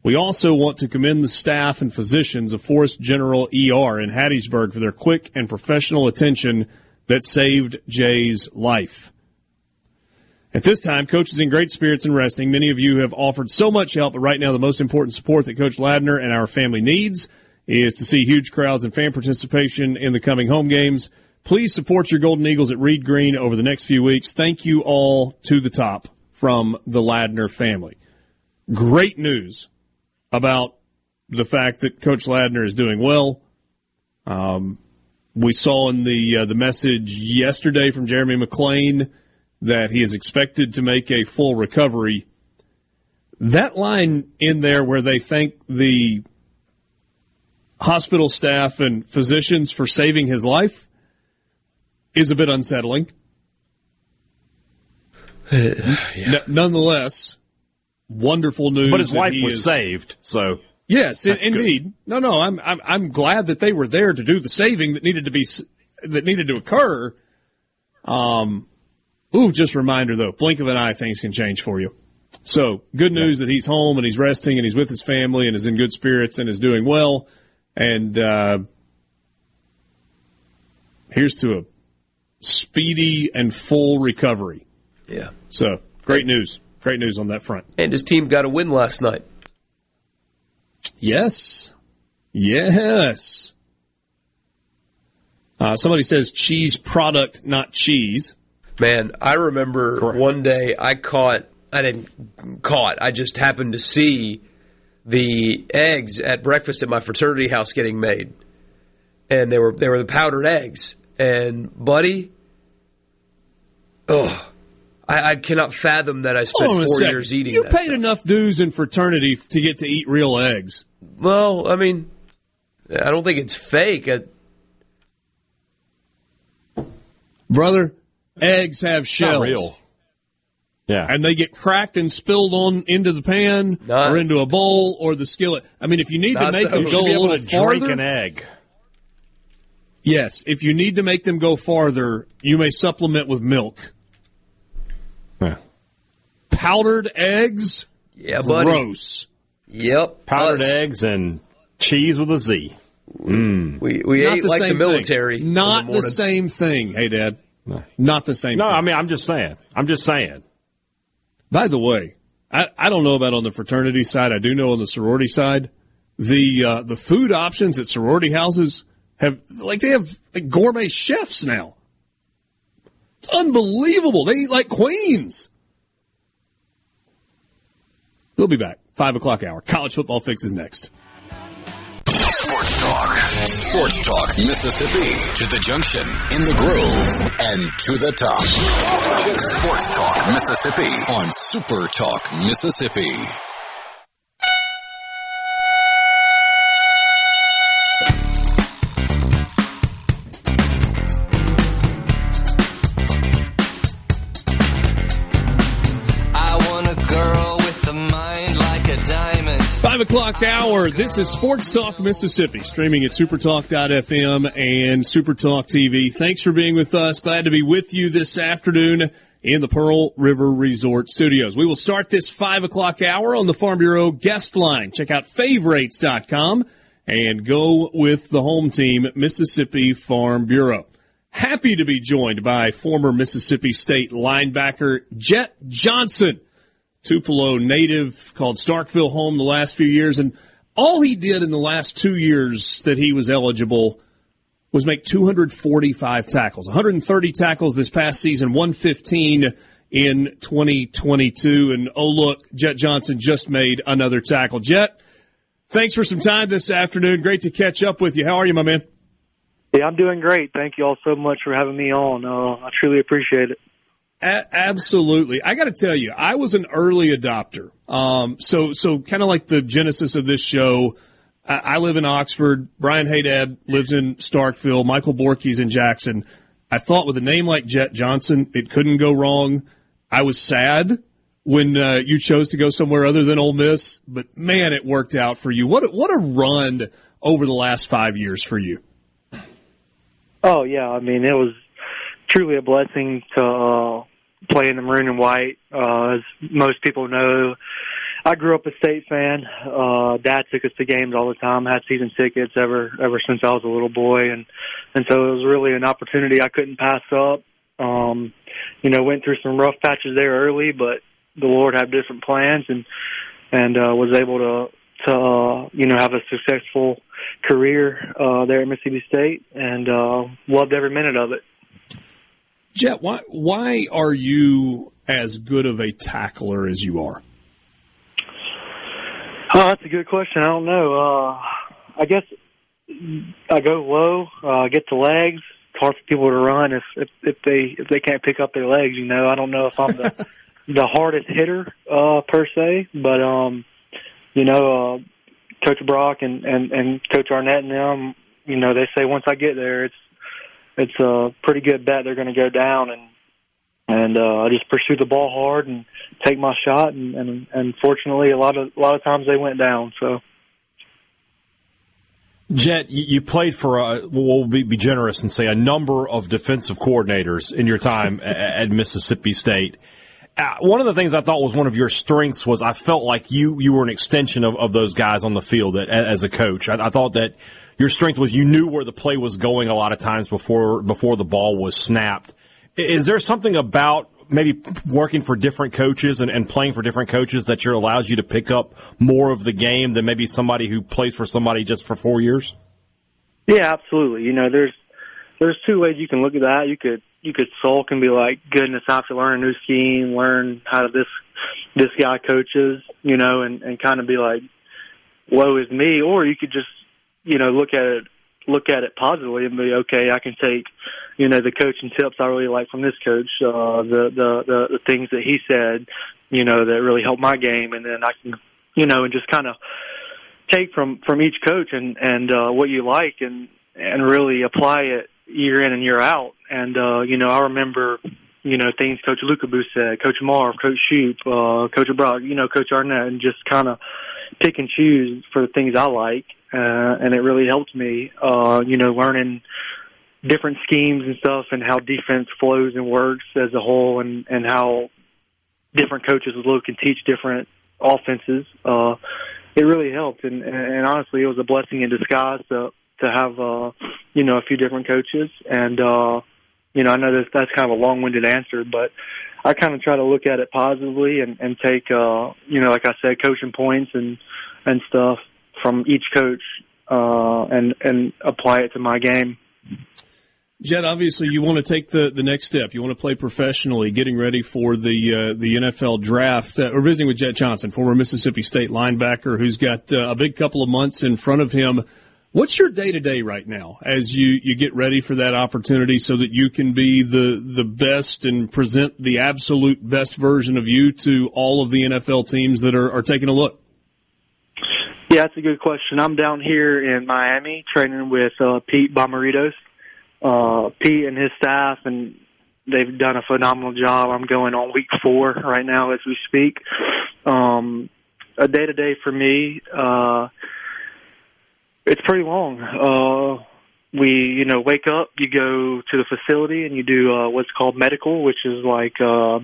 We also want to commend the staff and physicians of Forrest General ER in Hattiesburg for their quick and professional attention that saved Jay's life. At this time, Coach is in great spirits and resting. Many of you have offered so much help, but right now the most important support that Coach Ladner and our family needs is to see huge crowds and fan participation in the coming home games. Please support your Golden Eagles at Reed Green over the next few weeks. Thank you all to the top from the Ladner family. Great news about the fact that Coach Ladner is doing well. Um, we saw in the uh, the message yesterday from Jeremy McClain that he is expected to make a full recovery. That line in there where they thank the hospital staff and physicians for saving his life is a bit unsettling. yeah. N- nonetheless, wonderful news. But his life was is, saved, so yes, indeed. Good. No, no, I'm, I'm I'm glad that they were there to do the saving that needed to be that needed to occur. Um, ooh, just reminder though, blink of an eye, things can change for you. So good news yeah. that he's home and he's resting and he's with his family and is in good spirits and is doing well. And uh, here's to a speedy and full recovery. Yeah. So great news. Great news on that front. And his team got a win last night. Yes. Yes. Uh, somebody says cheese product, not cheese. Man, I remember Correct. one day I caught, I didn't caught, I just happened to see the eggs at breakfast at my fraternity house getting made. And they were, they were the powdered eggs. And buddy, oh, I, I cannot fathom that I spent four years eating. You paid stuff. enough dues in fraternity to get to eat real eggs. Well, I mean, I don't think it's fake. I, Brother, eggs have shells. Not real. Yeah. And they get cracked and spilled on into the pan Not, or into a bowl or the skillet. I mean, if you need to make them go a little farther, drink an egg. Yes, if you need to make them go farther, you may supplement with milk. Yeah. Powdered eggs? Yeah, buddy. Gross. Yep. Powdered Us. eggs and cheese with a Z. Mm. We we Not ate the like the military. Thing. Not the, the, same thing. Hey, Dad. No. Not the same. No, thing. I mean I'm just saying. I'm just saying. By the way, I, I don't know about on the fraternity side. I do know on the sorority side, the uh, the food options at sorority houses have like they have like gourmet chefs now. It's unbelievable. They eat like queens. We'll be back. Five o'clock hour. College football fix is next. Sports Talk. Sports Talk Mississippi. To the junction, in the grove, and to the top. Sports Talk Mississippi on Super Talk Mississippi. O'clock hour. This is Sports Talk Mississippi, streaming at supertalk.fm and supertalk TV. Thanks for being with us. Glad to be with you this afternoon in the Pearl River Resort Studios. We will start this five o'clock hour on the Farm Bureau guest line. Check out favorites.com and go with the home team, Mississippi Farm Bureau. Happy to be joined by former Mississippi State linebacker Jet Johnson Tupelo native, called Starkville home the last few years. And all he did in the last two years that he was eligible was make 245 tackles, 130 tackles this past season, 115 in 2022. And oh, look, Jet Johnson just made another tackle. Jet, thanks for some time this afternoon. Great to catch up with you. How are you, my man? Yeah, I'm doing great. Thank you all so much for having me on. Uh, I truly appreciate it. A- absolutely. I got to tell you, I was an early adopter. Um, so, so kind of like the genesis of this show. I, I live in Oxford. Brian Hadad lives in Starkville. Michael Borky's in Jackson. I thought with a name like Jet Johnson, it couldn't go wrong. I was sad when uh, you chose to go somewhere other than Ole Miss, but man, it worked out for you. What a, what a run over the last five years for you. Oh yeah, I mean it was truly a blessing to uh, play in the maroon and white. Uh, as most people know, I grew up a state fan. Uh, dad took us to games all the time, had season tickets ever ever since I was a little boy, and and so it was really an opportunity I couldn't pass up. Um, you know, went through some rough patches there early, but the Lord had different plans, and and uh, was able to to uh, you know have a successful career uh, there at Mississippi State, and uh, loved every minute of it. Jet, why why are you as good of a tackler as you are? Oh, that's a good question. I don't know. Uh, I guess I go low, uh, get the legs. It's hard for people to run if, if if they if they can't pick up their legs. You know, I don't know if I'm the the hardest hitter uh, per se, but um, you know, uh, Coach Brock and and and Coach Arnett and them, you know, they say once I get there, it's it's a pretty good bet they're going to go down and and uh, I just pursue the ball hard and take my shot and, and and fortunately a lot of a lot of times they went down so Jet, you played for, a, we'll be, be generous and say a number of defensive coordinators in your time at Mississippi State. Uh, one of the things I thought was one of your strengths was I felt like you you were an extension of, of those guys on the field as a coach. I, I thought that your strength was you knew where the play was going a lot of times before before the ball was snapped. Is there something about maybe working for different coaches and, and playing for different coaches that your allows you to pick up more of the game than maybe somebody who plays for somebody just for four years? Yeah, absolutely. You know, there's there's two ways you can look at that. You could you could sulk and be like, goodness, I have to learn a new scheme, learn how this this guy coaches, you know, and and kind of be like, woe is me. Or you could just you know look at it look at it positively and be okay. I can take you know the coaching tips I really like from this coach, uh, the, the the the things that he said, you know, that really helped my game, and then I can you know and just kind of take from from each coach and and uh, what you like and and really apply it year in and year out. And uh, you know, I remember you know things Coach Lukabu said, Coach Marv, Coach Shoop, uh, Coach Brock, you know, Coach Arnett, and just kind of pick and choose for the things I like uh, and it really helped me. Uh, you know, learning different schemes and stuff, and how defense flows and works as a whole, and and how different coaches look and teach different offenses. Uh, it really helped, and, and honestly, it was a blessing in disguise to to have uh, you know a few different coaches, and uh, you know I know that's that's kind of a long winded answer, but I kind of try to look at it positively and, and take uh, you know like I said, coaching points and and stuff from each coach uh, and and apply it to my game. Jet, obviously, you want to take the, the next step. You want to play professionally, getting ready for the uh, the NFL draft. Uh, we're visiting with Jet Johnson, former Mississippi State linebacker, who's got uh, a big couple of months in front of him. What's your day to day right now as you, you get ready for that opportunity so that you can be the, the best and present the absolute best version of you to all of the NFL teams that are, are taking a look? Yeah, that's a good question. I'm down here in Miami training with uh, Pete Bommarito's. Uh, Pete and his staff, and they've done a phenomenal job. I'm going on week four right now as we speak. Um, a day to day for me, uh, it's pretty long. Uh, we, you know, wake up, you go to the facility, and you do uh, what's called medical, which is like uh,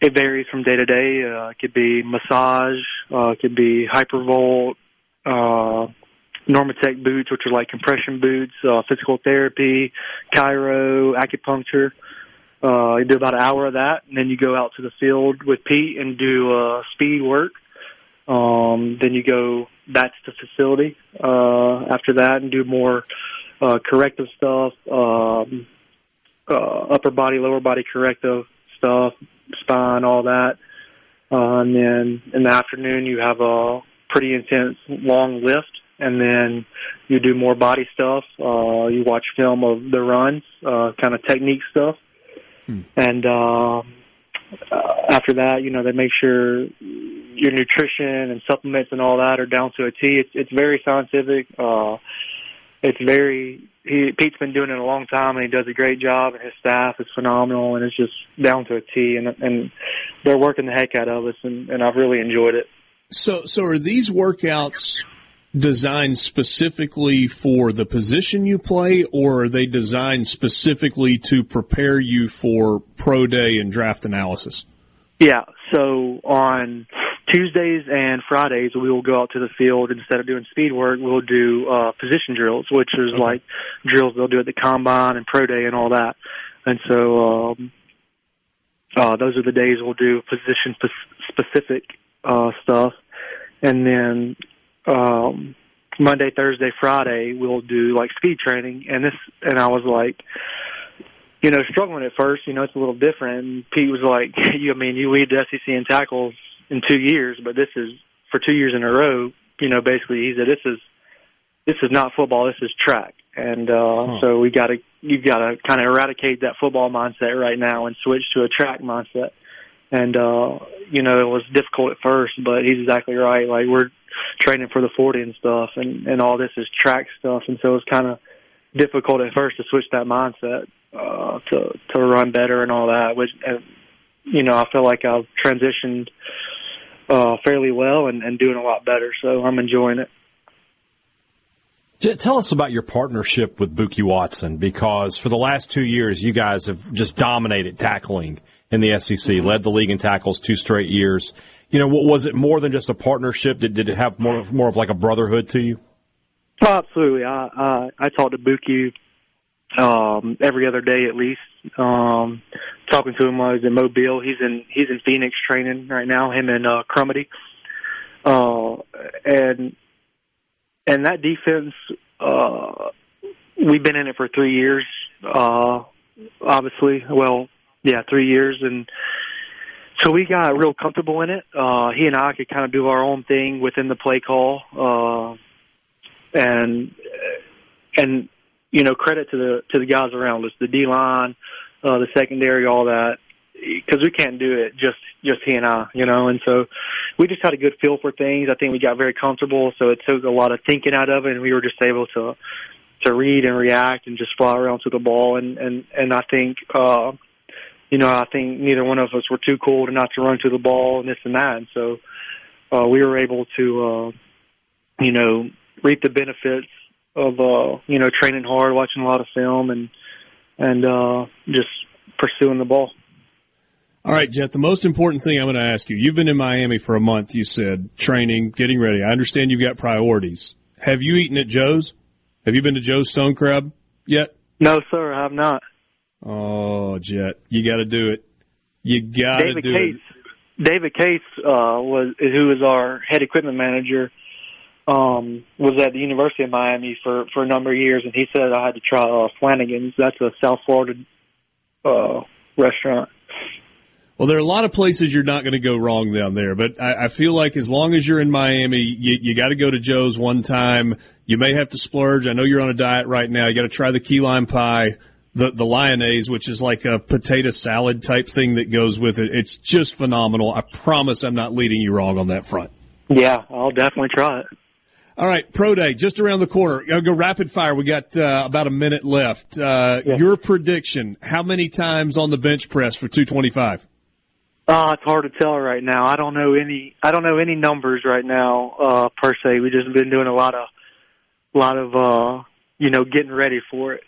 it varies from day to day. Uh, it could be massage, uh, it could be hypervolt, uh, Normatec boots, which are like compression boots, uh, physical therapy, chiro, acupuncture. Uh, you do about an hour of that, and then you go out to the field with Pete and do uh, speed work. Um, then you go back to the facility uh, after that and do more uh, corrective stuff, um, uh, upper body, lower body corrective stuff, spine, all that. Uh, and then in the afternoon, you have a pretty intense long lift, and then you do more body stuff. Uh, you watch film of the runs, uh, kind of technique stuff, hmm. and uh, uh, after that, you know they make sure your nutrition and supplements and all that are down to a T. It's it's very scientific. Uh, it's very he Pete's been doing it a long time and he does a great job and his staff is phenomenal and it's just down to a T and and they're working the heck out of us and, and I've really enjoyed it. So so are these workouts designed specifically for the position you play or are they designed specifically to prepare you for pro day and draft analysis? Yeah, so on Tuesdays and Fridays, we will go out to the field instead of doing speed work. We'll do uh, position drills, which is okay. like drills they'll do at the combine and pro day and all that. And so um, uh, those are the days we'll do position specific uh, stuff. And then um, Monday, Thursday, Friday, we'll do like speed training, and this, and I was like, you know, struggling at first. You know, it's a little different. And Pete was like, "You, I mean, you lead the SEC in tackles in two years, but this is for two years in a row. You know, basically, he said, "This is this is not football. This is track." And uh, huh. so we got to you've got to kind of eradicate that football mindset right now and switch to a track mindset. And uh, you know, it was difficult at first, but he's exactly right. Like we're training for the 40 and stuff, and and all this is track stuff, and so it's kind of difficult at first to switch that mindset uh, to to run better and all that. Which, and, you know, I feel like I've transitioned uh, fairly well and, and doing a lot better. So I'm enjoying it. Tell us about your partnership with Bookie Watson because for the last two years, you guys have just dominated tackling in the SEC, led the league in tackles two straight years. You know, was it more than just a partnership? Did, did it have more more of like a brotherhood to you? Oh, absolutely. I I, I talk to Bookie um, every other day at least. Um, talking to him while he's in Mobile. He's in he's in Phoenix training right now. Him and uh, Crumedy. Uh, and and that defense, uh, we've been in it for three years. Uh, obviously, well, yeah, three years, and so we got real comfortable in it. Uh, he and I could kind of do our own thing within the play call, uh, and and you know, credit to the to the guys around us, the D line, uh, the secondary, all that, because we can't do it just just he and I, you know. And so we just had a good feel for things. I think we got very comfortable, so it took a lot of thinking out of it, and we were just able to to read and react and just fly around to the ball. And and and I think. uh you know, I think neither one of us were too cool to not to run to the ball and this and that. And so uh, we were able to, uh, you know, reap the benefits of uh, you know training hard, watching a lot of film, and and uh, just pursuing the ball. All right, Jet. The most important thing I'm going to ask you: You've been in Miami for a month. You said training, getting ready. I understand you've got priorities. Have you eaten at Joe's? Have you been to Joe's Stone Crab yet? No, sir. I have not. Oh, Jet, you got to do it. You got to do Case, it. David Case uh, was who is our head equipment manager um, was at the University of Miami for for a number of years, and he said I had to try uh, Flanigan's. That's a South Florida uh, restaurant. Well, there are a lot of places you're not going to go wrong down there, but I, I feel like as long as you're in Miami, you, you got to go to Joe's one time. You may have to splurge. I know you're on a diet right now. You got to try the key lime pie, the the lyonnaise, which is like a potato salad type thing that goes with it. It's just phenomenal. I promise I'm not leading you wrong on that front. Yeah, I'll definitely try it. All right, pro day just around the corner. I'll go rapid fire. We got uh, about a minute left. Uh, yeah. Your prediction: How many times on the bench press for two twenty five? Uh, it's hard to tell right now. I don't know any. I don't know any numbers right now uh, per se. We just been doing a lot of, lot of, uh, you know, getting ready for it.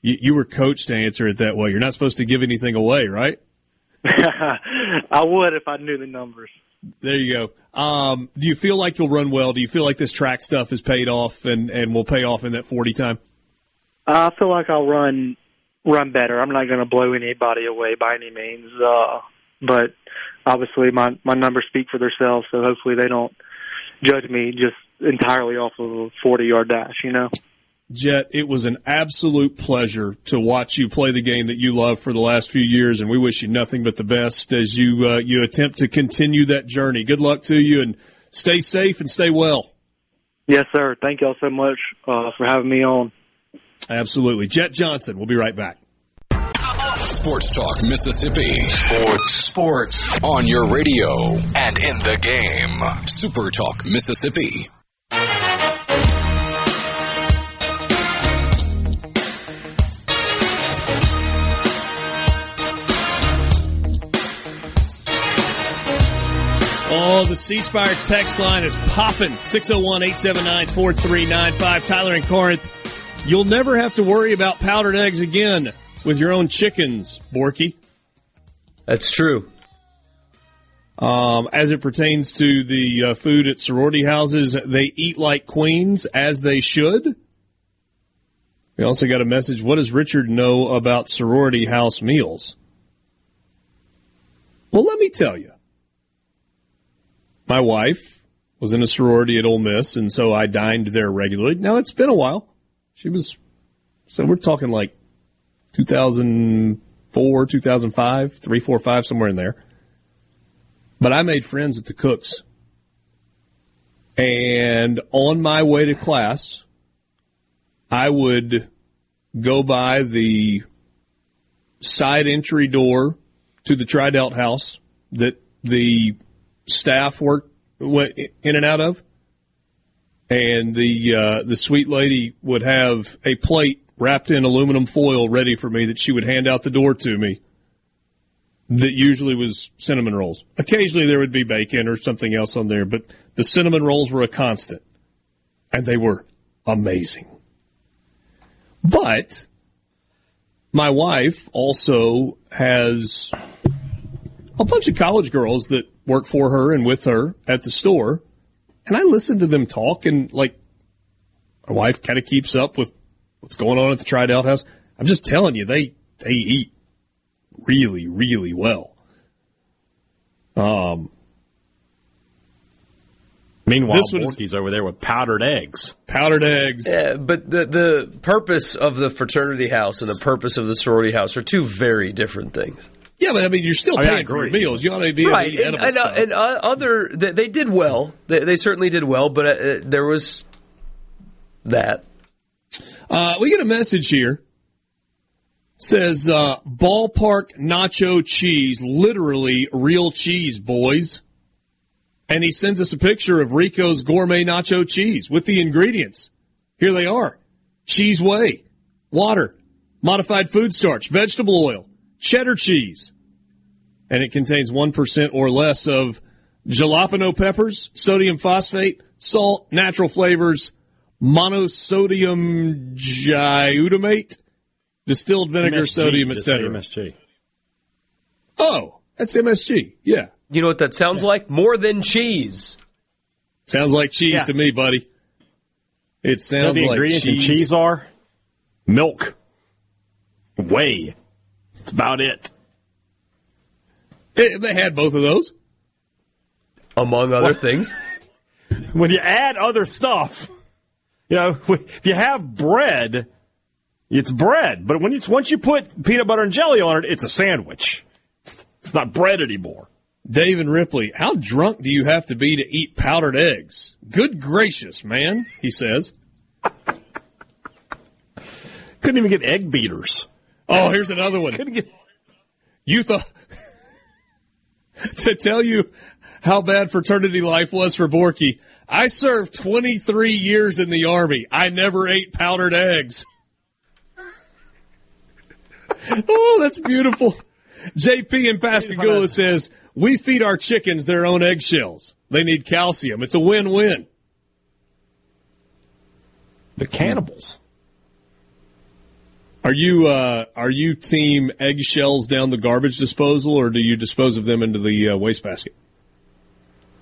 You, you were coached to answer it that way. You're not supposed to give anything away, right? I would if I knew the numbers. There you go. Um, do you feel like you'll run well? Do you feel like this track stuff has paid off and, and will pay off in that 40 time? I feel like I'll run run better. I'm not going to blow anybody away by any means, uh, but obviously my my numbers speak for themselves. So hopefully they don't judge me just entirely off of a 40 yard dash. You know. Jet, it was an absolute pleasure to watch you play the game that you love for the last few years, and we wish you nothing but the best as you uh, you attempt to continue that journey. Good luck to you, and stay safe and stay well. Yes, sir. Thank y'all so much uh, for having me on. Absolutely, Jet Johnson. We'll be right back. Sports Talk Mississippi. Sports. Sports. On your radio and in the game. Super Talk Mississippi. Oh, the C Spire text line is popping. 601 879 4395. Tyler and Corinth, you'll never have to worry about powdered eggs again with your own chickens, Borky. That's true. Um, as it pertains to the uh, food at sorority houses, they eat like queens, as they should. We also got a message. What does Richard know about sorority house meals? Well, let me tell you. My wife was in a sorority at Ole Miss, and so I dined there regularly. Now it's been a while. She was, so we're talking like 2004, 2005, three, four, five, somewhere in there. But I made friends at the Cooks. And on my way to class, I would go by the side entry door to the Tridelt house that the staff worked went in and out of, and the uh, the sweet lady would have a plate wrapped in aluminum foil ready for me that she would hand out the door to me. That usually was cinnamon rolls. Occasionally there would be bacon or something else on there, but the cinnamon rolls were a constant, and they were amazing. But my wife also has a bunch of college girls that work for her and with her at the store. And I listen to them talk and like my wife kind of keeps up with what's going on at the Tridelt house. I'm just telling you, they, they eat really, really well. Um, Meanwhile, this Borky's over there with powdered eggs. Powdered eggs. Yeah, but the the purpose of the fraternity house and the purpose of the sorority house are two very different things. Yeah, but I mean, you're still paying for your meals. You ought to be right. able to eat and, and, uh, and uh, other, they, they, did well. They, they, certainly did well, but uh, there was that. Uh, we get a message here. Says uh, ballpark nacho cheese, literally real cheese, boys. And he sends us a picture of Rico's gourmet nacho cheese with the ingredients. Here they are: cheese whey, water, modified food starch, vegetable oil cheddar cheese. And it contains 1% or less of jalapeno peppers, sodium phosphate, salt, natural flavors, monosodium glutamate, distilled vinegar, MSG, sodium, etc. MSG. Oh, that's MSG. Yeah. You know what that sounds yeah. like? More than cheese. Sounds like cheese yeah. to me, buddy. It sounds you know the like ingredients cheese. in cheese are milk, whey, that's about it. They had both of those. Among other things. When you add other stuff, you know, if you have bread, it's bread. But when you, once you put peanut butter and jelly on it, it's a sandwich. It's, it's not bread anymore. Dave and Ripley, how drunk do you have to be to eat powdered eggs? Good gracious, man, he says. Couldn't even get egg beaters. Oh, here's another one. Get... You thought to tell you how bad fraternity life was for Borky. I served 23 years in the army. I never ate powdered eggs. oh, that's beautiful. JP in Pascagoula says, we feed our chickens their own eggshells. They need calcium. It's a win-win. The cannibals. Are you uh, are you team eggshells down the garbage disposal, or do you dispose of them into the uh, wastebasket?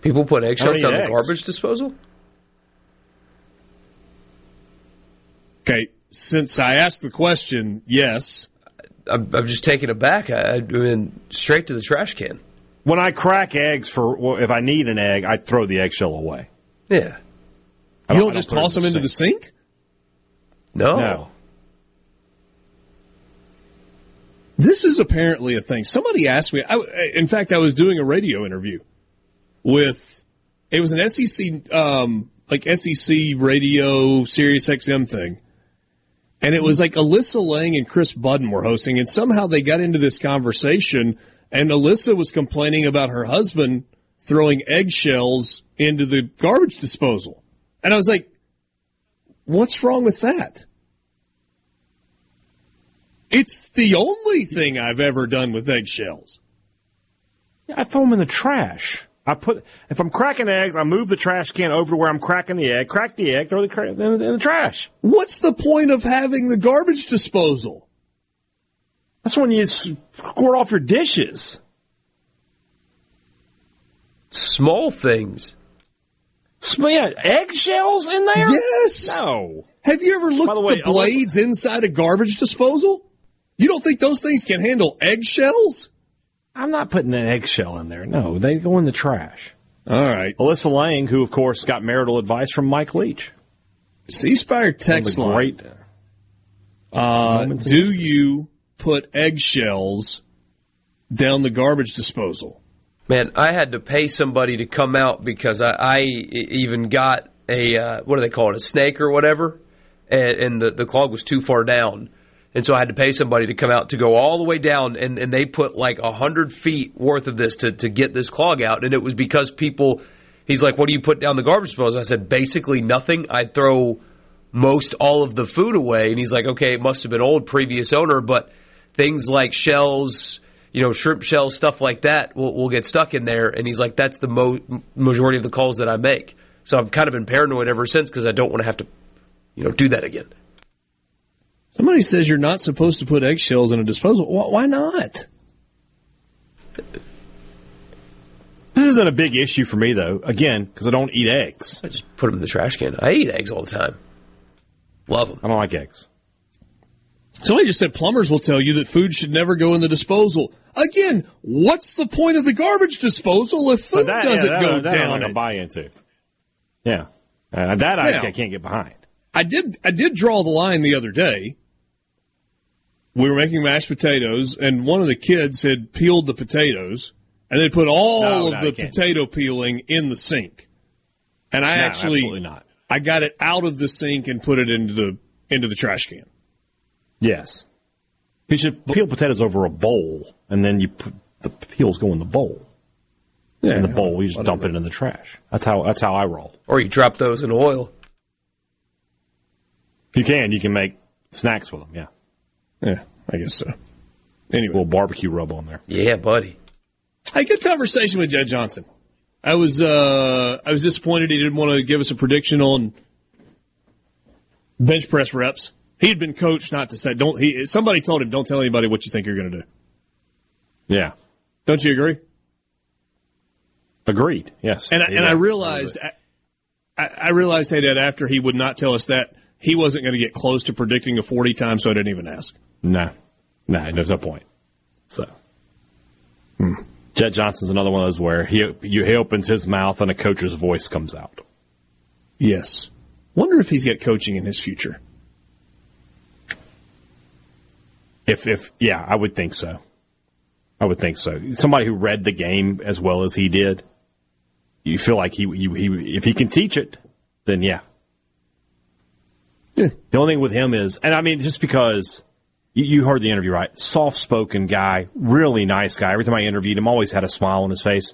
People put eggshells down eggs? the garbage disposal. Okay, since I asked the question, yes. I'm, I'm just taken aback. I, I mean, straight to the trash can. When I crack eggs for, well, if I need an egg, I throw the eggshell away. Yeah. You don't, don't just toss them into the sink? No. No. This is apparently a thing. Somebody asked me. I, in fact, I was doing a radio interview with. It was an SEC, um, like SEC radio Sirius XM thing, and it was like Alyssa Lang and Chris Budden were hosting, and somehow they got into this conversation, and Alyssa was complaining about her husband throwing eggshells into the garbage disposal, and I was like, "What's wrong with that?" It's the only thing I've ever done with eggshells. Yeah, I throw them in the trash. I put if I'm cracking eggs, I move the trash can over to where I'm cracking the egg, crack the egg, throw the in, in the trash. What's the point of having the garbage disposal? That's when you squirt off your dishes. Small things. Small, yeah, eggshells in there? Yes. No. Have you ever looked at the, the blades inside a garbage disposal? You don't think those things can handle eggshells? I'm not putting an eggshell in there. No, they go in the trash. All right. Alyssa Lang, who of course got marital advice from Mike Leach. C Spire text line. Great. Uh, do you put eggshells down the garbage disposal? Man, I had to pay somebody to come out because I, I even got a uh, what do they call it, a snake or whatever, and, and the the clog was too far down, and so I had to pay somebody to come out to go all the way down, and, and they put like a hundred feet worth of this to to get this clog out, and it was because people. He's like, "What do you put down the garbage disposal?" I said, "Basically nothing. I'd throw most all of the food away." And he's like, "Okay, it must have been old previous owner, but things like shells." you know, shrimp shells, stuff like that will, will get stuck in there. And he's like, that's the mo- majority of the calls that I make. So I've kind of been paranoid ever since because I don't want to have to, you know, do that again. Somebody says you're not supposed to put eggshells in a disposal. Why not? This isn't a big issue for me, though. Again, because I don't eat eggs. I just put them in the trash can. I eat eggs all the time. Love them. I don't like eggs. Somebody just said plumbers will tell you that food should never go in the disposal. Again, what's the point of the garbage disposal if food that, doesn't yeah, that, go that down? I'm buy into. Yeah, uh, that I, I can't get behind. I did. I did draw the line the other day. We were making mashed potatoes, and one of the kids had peeled the potatoes, and they put all no, of no, the potato peeling in the sink. And I no, actually, not. I got it out of the sink and put it into the into the trash can. Yes. You should peel potatoes over a bowl, and then you put the peels go in the bowl. Yeah, in the bowl, you just whatever. dump it in the trash. That's how that's how I roll. Or you drop those in oil. You can. You can make snacks with them. Yeah. Yeah, I guess so. Anyway, a little barbecue rub on there. Yeah, buddy. Hey, good conversation with Jet Johnson. I was uh, I was disappointed he didn't want to give us a prediction on bench press reps. He had been coached not to say. Don't he? Somebody told him, "Don't tell anybody what you think you're going to do." Yeah, don't you agree? Agreed. Yes. And I, and I realized, I, I realized hey, that after he would not tell us that he wasn't going to get close to predicting a forty time, so I didn't even ask. No, no, there's no point. So, hmm. Jet Johnson's another one of those where he he opens his mouth and a coach's voice comes out. Yes. Wonder if he's got coaching in his future. If if yeah, I would think so. I would think so. Somebody who read the game as well as he did, you feel like he he, he if he can teach it, then yeah. Yeah. The only thing with him is, and I mean, just because you, you heard the interview, right? Soft spoken guy, really nice guy. Every time I interviewed him, always had a smile on his face.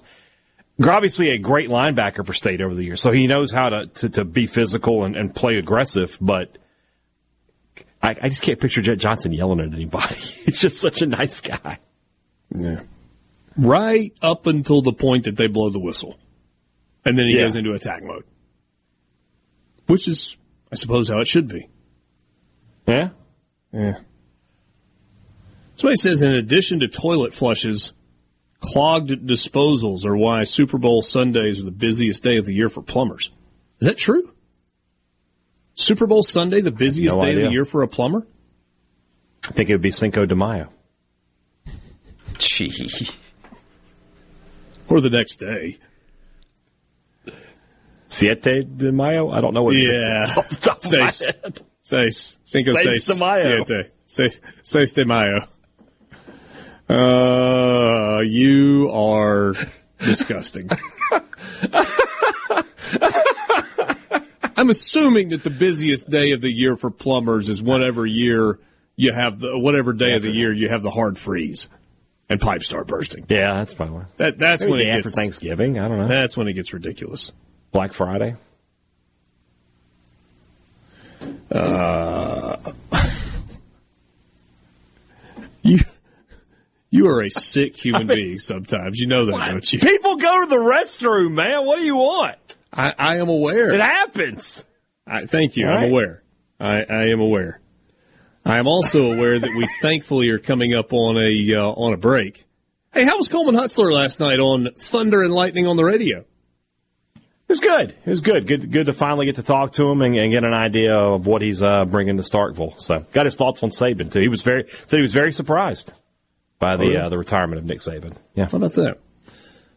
Obviously, a great linebacker for state over the years, so he knows how to to, to be physical and, and play aggressive. But I, I just can't picture Jet Johnson yelling at anybody. He's just such a nice guy. Yeah. Right up until the point that they blow the whistle. And then he yeah. goes into attack mode. Which is, I suppose, how it should be. Yeah? Yeah. Somebody says, in addition to toilet flushes, clogged disposals are why Super Bowl Sundays are the busiest day of the year for plumbers. Is that true? Super Bowl Sunday, the busiest no day idea. of the year for a plumber? I think it would be Cinco de Mayo. Gee. Or the next day. Siete de Mayo? I don't know what yeah. Seis. Seis. Cinco seis. de Mayo. Siete. Seis, seis de Mayo. Uh, you are disgusting. I'm assuming that the busiest day of the year for plumbers is whatever year you have the whatever day of the year you have the hard freeze and pipes start bursting. Yeah, that's probably that. That's Maybe when it after gets Thanksgiving. I don't know. That's when it gets ridiculous. Black Friday. Uh, you you are a sick human I mean, being. Sometimes you know that, what? don't you? People go to the restroom, man. What do you want? I, I am aware. It happens. I, thank you. Right. I'm aware. I, I am aware. I am also aware that we thankfully are coming up on a uh, on a break. Hey, how was Coleman Hutzler last night on Thunder and Lightning on the radio? It was good. It was good. Good, good to finally get to talk to him and, and get an idea of what he's uh, bringing to Starkville. So, got his thoughts on Saban too. He was very said he was very surprised by the oh, yeah. uh, the retirement of Nick Saban. Yeah, how about that?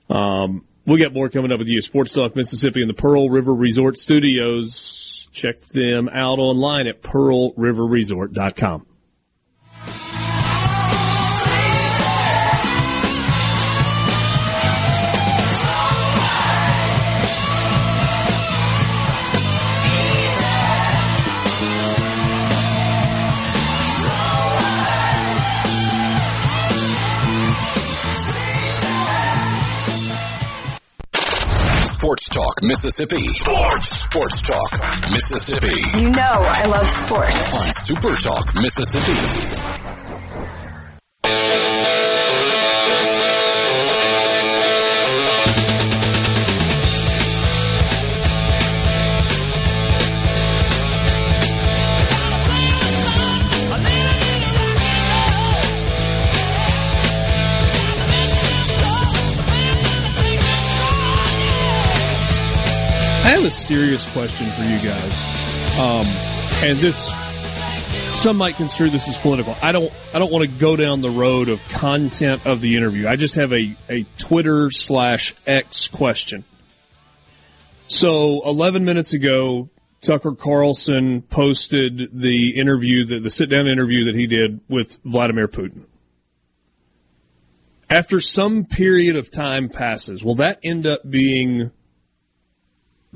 Um, We got more coming up with you. Sports Talk Mississippi in the Pearl River Resort Studios. Check them out online at pearlriverresort.com. Talk Mississippi. Sports. Sports Talk Mississippi. You know I love sports. On Super Talk Mississippi. I have a serious question for you guys, um, and this some might construe this as political. I don't. I don't want to go down the road of content of the interview. I just have a a Twitter slash X question. So, 11 minutes ago, Tucker Carlson posted the interview, the, the sit down interview that he did with Vladimir Putin. After some period of time passes, will that end up being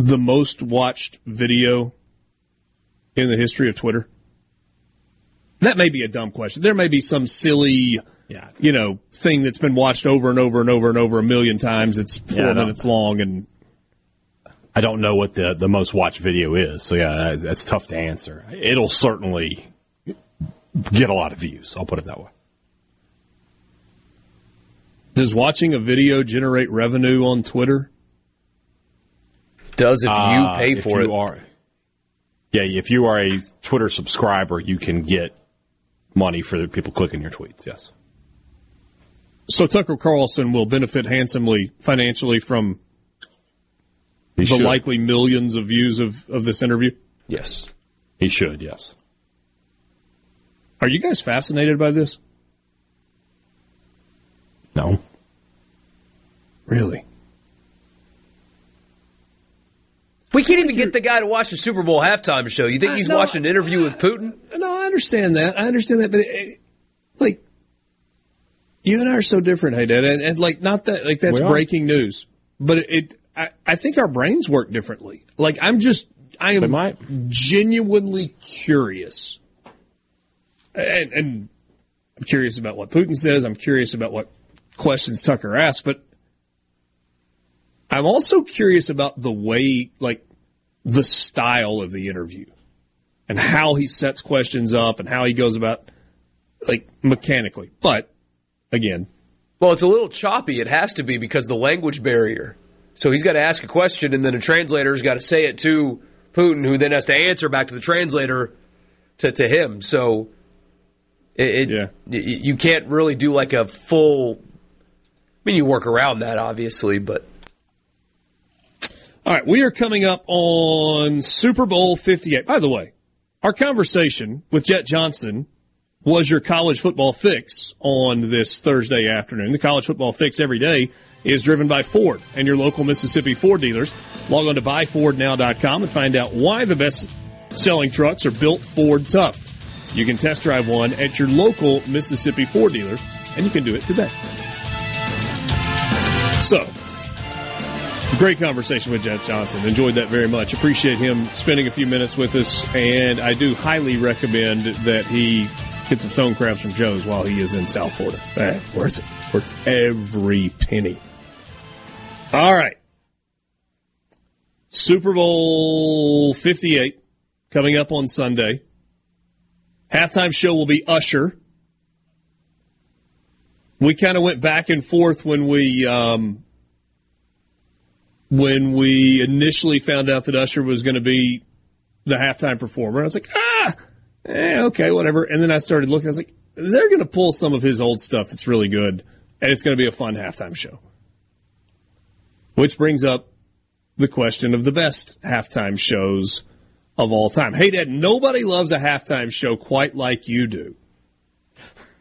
the most watched video in the history of Twitter? That may be a dumb question. There may be some silly, yeah. you know, thing that's been watched over and over and over and over a million times. It's four Yeah, minutes long, and I don't know what the, the most watched video is, so yeah, that's tough to answer. It'll certainly get a lot of views. I'll put it that way. does watching a video generate revenue on Twitter? Does if you Uh, pay if for you it? Are, yeah, if you are a Twitter subscriber, you can get money for the people clicking your tweets. Yes. So Tucker Carlson will benefit handsomely financially from He the should. likely millions of views of, of this interview. Yes. He should. Yes. Are you guys fascinated by this? No. Really? We can't even get the guy to watch the Super Bowl halftime show. You think he's no, watching an interview with Putin? No, I understand that. I understand that, but it, like, you and I are so different, hey, Dad, and, and like, not that like that's breaking news, but it, it I, I think our brains work differently. Like, I'm just, I am might. genuinely curious, and, and I'm curious about what Putin says. I'm curious about what questions Tucker asks, but I'm also curious about the way, like, the style of the interview and how he sets questions up and how he goes about, like, mechanically. But, again, Well, it's a little choppy. It has to be because the language barrier. So he's got to ask a question, and then a translator's got to say it to Putin, who then has to answer back to the translator to, to him. So it, it Yeah. you can't really do like a full. I mean, you work around that obviously, but All right, we are coming up on Super Bowl 58. By the way, our conversation with Jet Johnson was your college football fix on this Thursday afternoon. The college football fix every day is driven by Ford and your local Mississippi Ford dealers. Log on to buyfordnow.com and find out why the best selling trucks are built Ford tough. You can test drive one at your local Mississippi Ford dealers, and you can do it today. So, Great conversation with Jet Johnson. Enjoyed that very much. Appreciate him spending a few minutes with us, and I do highly recommend that he get some stone crabs from Joe's while he is in South Florida. Eh, worth it. Worth every penny. All right. Super Bowl 58 coming up on Sunday. Halftime show will be Usher. We kind of went back and forth when we um, when we initially found out that Usher was going to be the halftime performer. I was like, ah, eh, okay, whatever. And then I started looking. I was like, they're going to pull some of his old stuff that's really good, and it's going to be a fun halftime show. Which brings up the question of the best halftime shows of all time. Hey, Dad, nobody loves a halftime show quite like you do.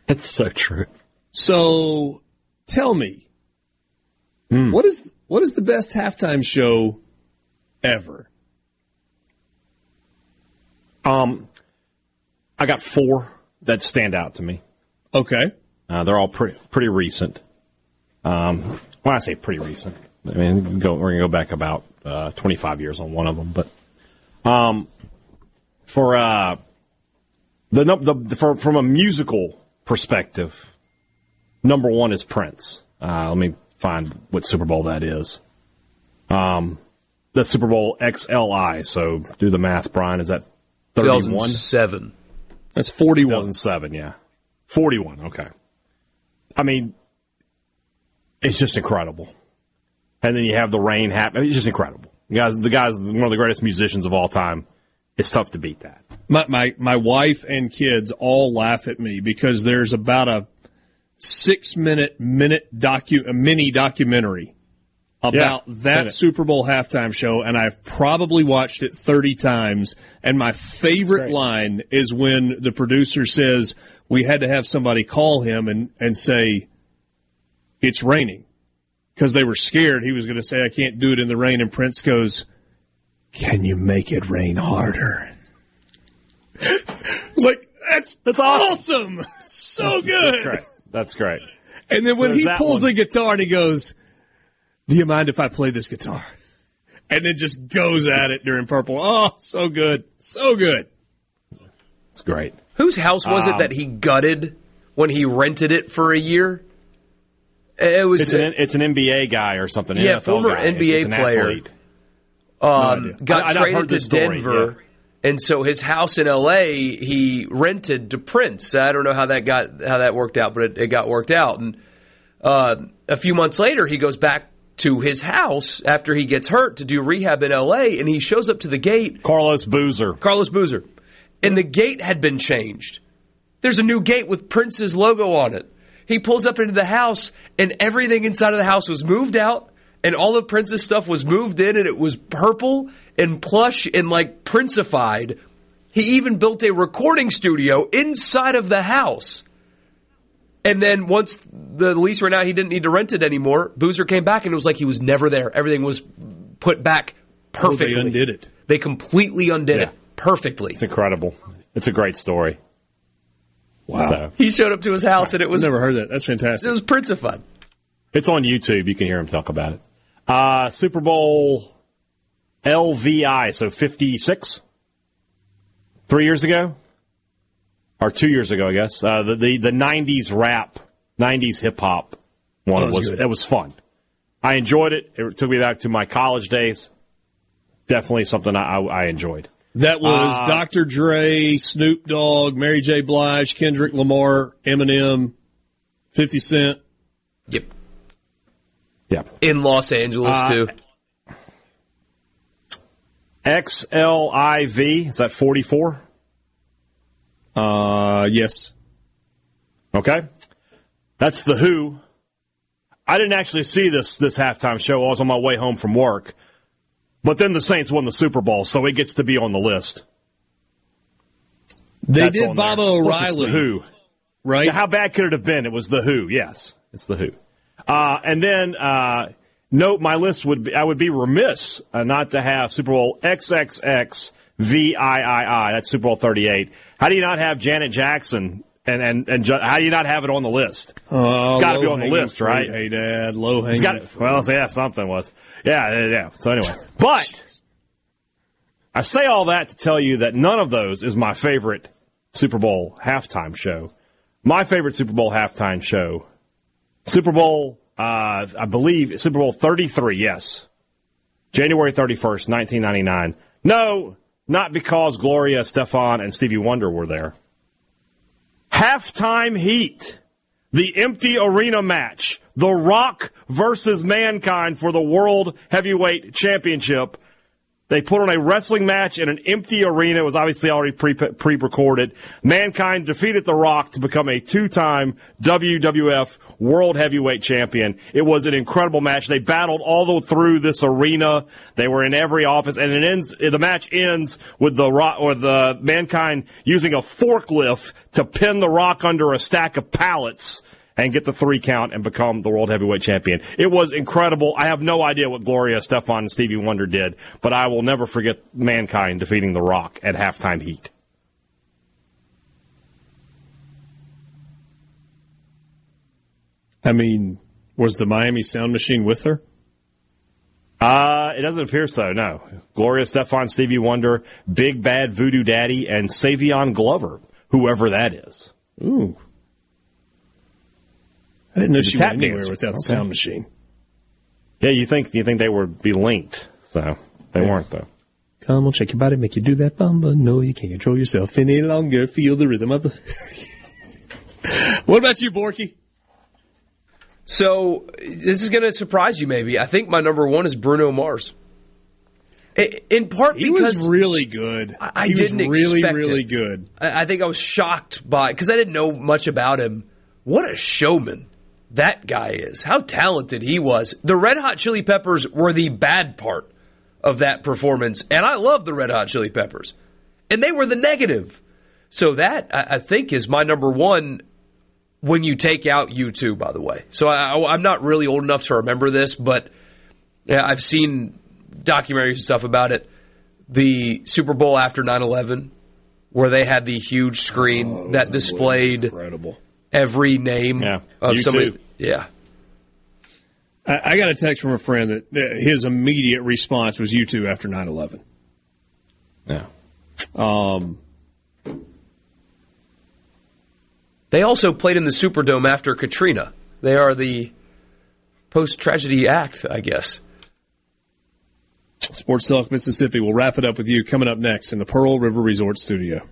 That's so true. So tell me, Mm. What is what is the best halftime show ever? Um, I got four that stand out to me. Okay, uh, they're all pretty pretty recent. Um, when I say pretty recent, I mean go, we're gonna go back about uh, 25 years on one of them, but um, for uh, the, the, the for, from a musical perspective, number one is Prince. Uh, let me find what Super Bowl that is. Um, the Super Bowl XLI. So do the math, Brian. Is that 31? Seven. That's 41. 2007, yeah. 41, okay. I mean, it's just incredible. And then you have the rain happen. It's just incredible. The guys, the guy's one of the greatest musicians of all time. It's tough to beat that. My, my, my wife and kids all laugh at me because there's about a six minute minute docu a mini documentary about yeah, that Super Bowl halftime show, and I've probably watched it 30 times. And my favorite line is when the producer says, We had to have somebody call him and, and say, It's raining. Because they were scared he was going to say, I can't do it in the rain. And Prince goes, Can you make it rain harder? it's like, That's, that's awesome. So that's, good. That's great. That's great. And then when he pulls one. the guitar and he goes, do you mind if I play this guitar? And then just goes at it during Purple. Oh, so good. So good. It's great. Whose house was um, it that he gutted when he rented it for a year? It was it's an, it's an NBA guy or something. Yeah, NFL former guy. NBA player. Um, no got I, traded to story, Denver, yeah. And so his house in LA he rented to Prince. I don't know how that got how that worked out, but it, it got worked out. And uh, a few months later, he goes back to his house after he gets hurt to do rehab in LA, and he shows up to the gate. Carlos Boozer. Carlos Boozer. And the gate had been changed. There's a new gate with Prince's logo on it. He pulls up into the house, and everything inside of the house was moved out, and all of Prince's stuff was moved in, and it was purple and plush and like Princified. He even built a recording studio inside of the house. And then once the lease ran out, he didn't need to rent it anymore. Boozer came back and it was like he was never there. Everything was put back perfectly. Oh, they undid it. They completely undid yeah. it perfectly. It's incredible. It's a great story. Wow. So. He showed up to his house and it was. I've never heard that. That's fantastic. It was Princified. It's on YouTube. You can hear him talk about it. Uh, Super Bowl LVI, so 56? Three years ago? or two years ago, I guess. Uh, the, the the '90s rap, '90s hip hop one that was, was it was fun. I enjoyed it. It took me back to my college days. Definitely something I, I enjoyed. That was uh, Dr. Dre, Snoop Dogg, Mary J. Blige, Kendrick Lamar, Eminem, Fifty Cent. Yep. Yep. In Los Angeles uh, too. XLIV is that forty four? Uh, yes. Okay. That's the Who. I didn't actually see this this halftime show. I was on my way home from work. But then the Saints won the Super Bowl, so it gets to be on the list. They That's did Baba O'Riley. the Who. Right? Yeah, how bad could it have been? It was the Who. Yes, it's the Who. Uh, and then uh, note my list would be I would be remiss uh, not to have Super Bowl XXX VIII. That's Super Bowl 38. How do you not have Janet Jackson and and and ju- how do you not have it on the list? Oh, it's got to be on the list, right? Hey, Dad, low hanging. Got, well, yeah, something was. Yeah, yeah. So anyway, but I say all that to tell you that none of those is my favorite Super Bowl halftime show. My favorite Super Bowl halftime show, Super Bowl, uh, I believe Super Bowl 33. Yes, January 31st, 1999. No, not because Gloria Estefan and Stevie Wonder were there. Halftime heat. The empty arena match. The Rock versus Mankind for the World Heavyweight Championship they put on a wrestling match in an empty arena. It was obviously already pre pre recorded. Mankind defeated The Rock to become a two time WWF World Heavyweight Champion. It was an incredible match. They battled all the through this arena. They were in every office, and it ends. The match ends with the Rock or the Mankind using a forklift to pin The Rock under a stack of pallets and get the three count and become the world heavyweight champion. It was incredible. I have no idea what Gloria Estefan and Stevie Wonder did, but I will never forget mankind defeating The Rock at halftime heat. I mean, was the Miami Sound Machine with her? Uh, it doesn't appear so, no. Gloria Estefan, Stevie Wonder, Big Bad Voodoo Daddy, and Savion Glover, whoever that is. Ooh. I didn't know she went anywhere dancer. without the okay. sound machine. Yeah, you think you think they would be linked, so they yeah. weren't though. Come on, shake your body, make you do that bumba. No, you can't control yourself any longer. Feel the rhythm of the. what about you, Borky? So this is going to surprise you, maybe. I think my number one is Bruno Mars. In part he because was really good. I, I he didn't was really, expect really it. good. I, I think I was shocked by because I didn't know much about him. What a showman that guy is! How talented he was. The Red Hot Chili Peppers were the bad part of that performance, and I love the Red Hot Chili Peppers, and they were the negative. So that I think is my number one when you take out U2, by the way. So I, am not really old enough to remember this, but yeah, I've seen documentaries and stuff about it. The Super Bowl after 9 11, where they had the huge screen oh, that displayed incredible. Every name yeah. of U2. somebody. Yeah. I, I got a text from a friend that his immediate response was U2 after 9 11. Yeah. Um, They also played in the Superdome after Katrina. They are the post tragedy act, I guess. Sports Talk Mississippi. We'll wrap it up with you coming up next in the Pearl River Resort Studio.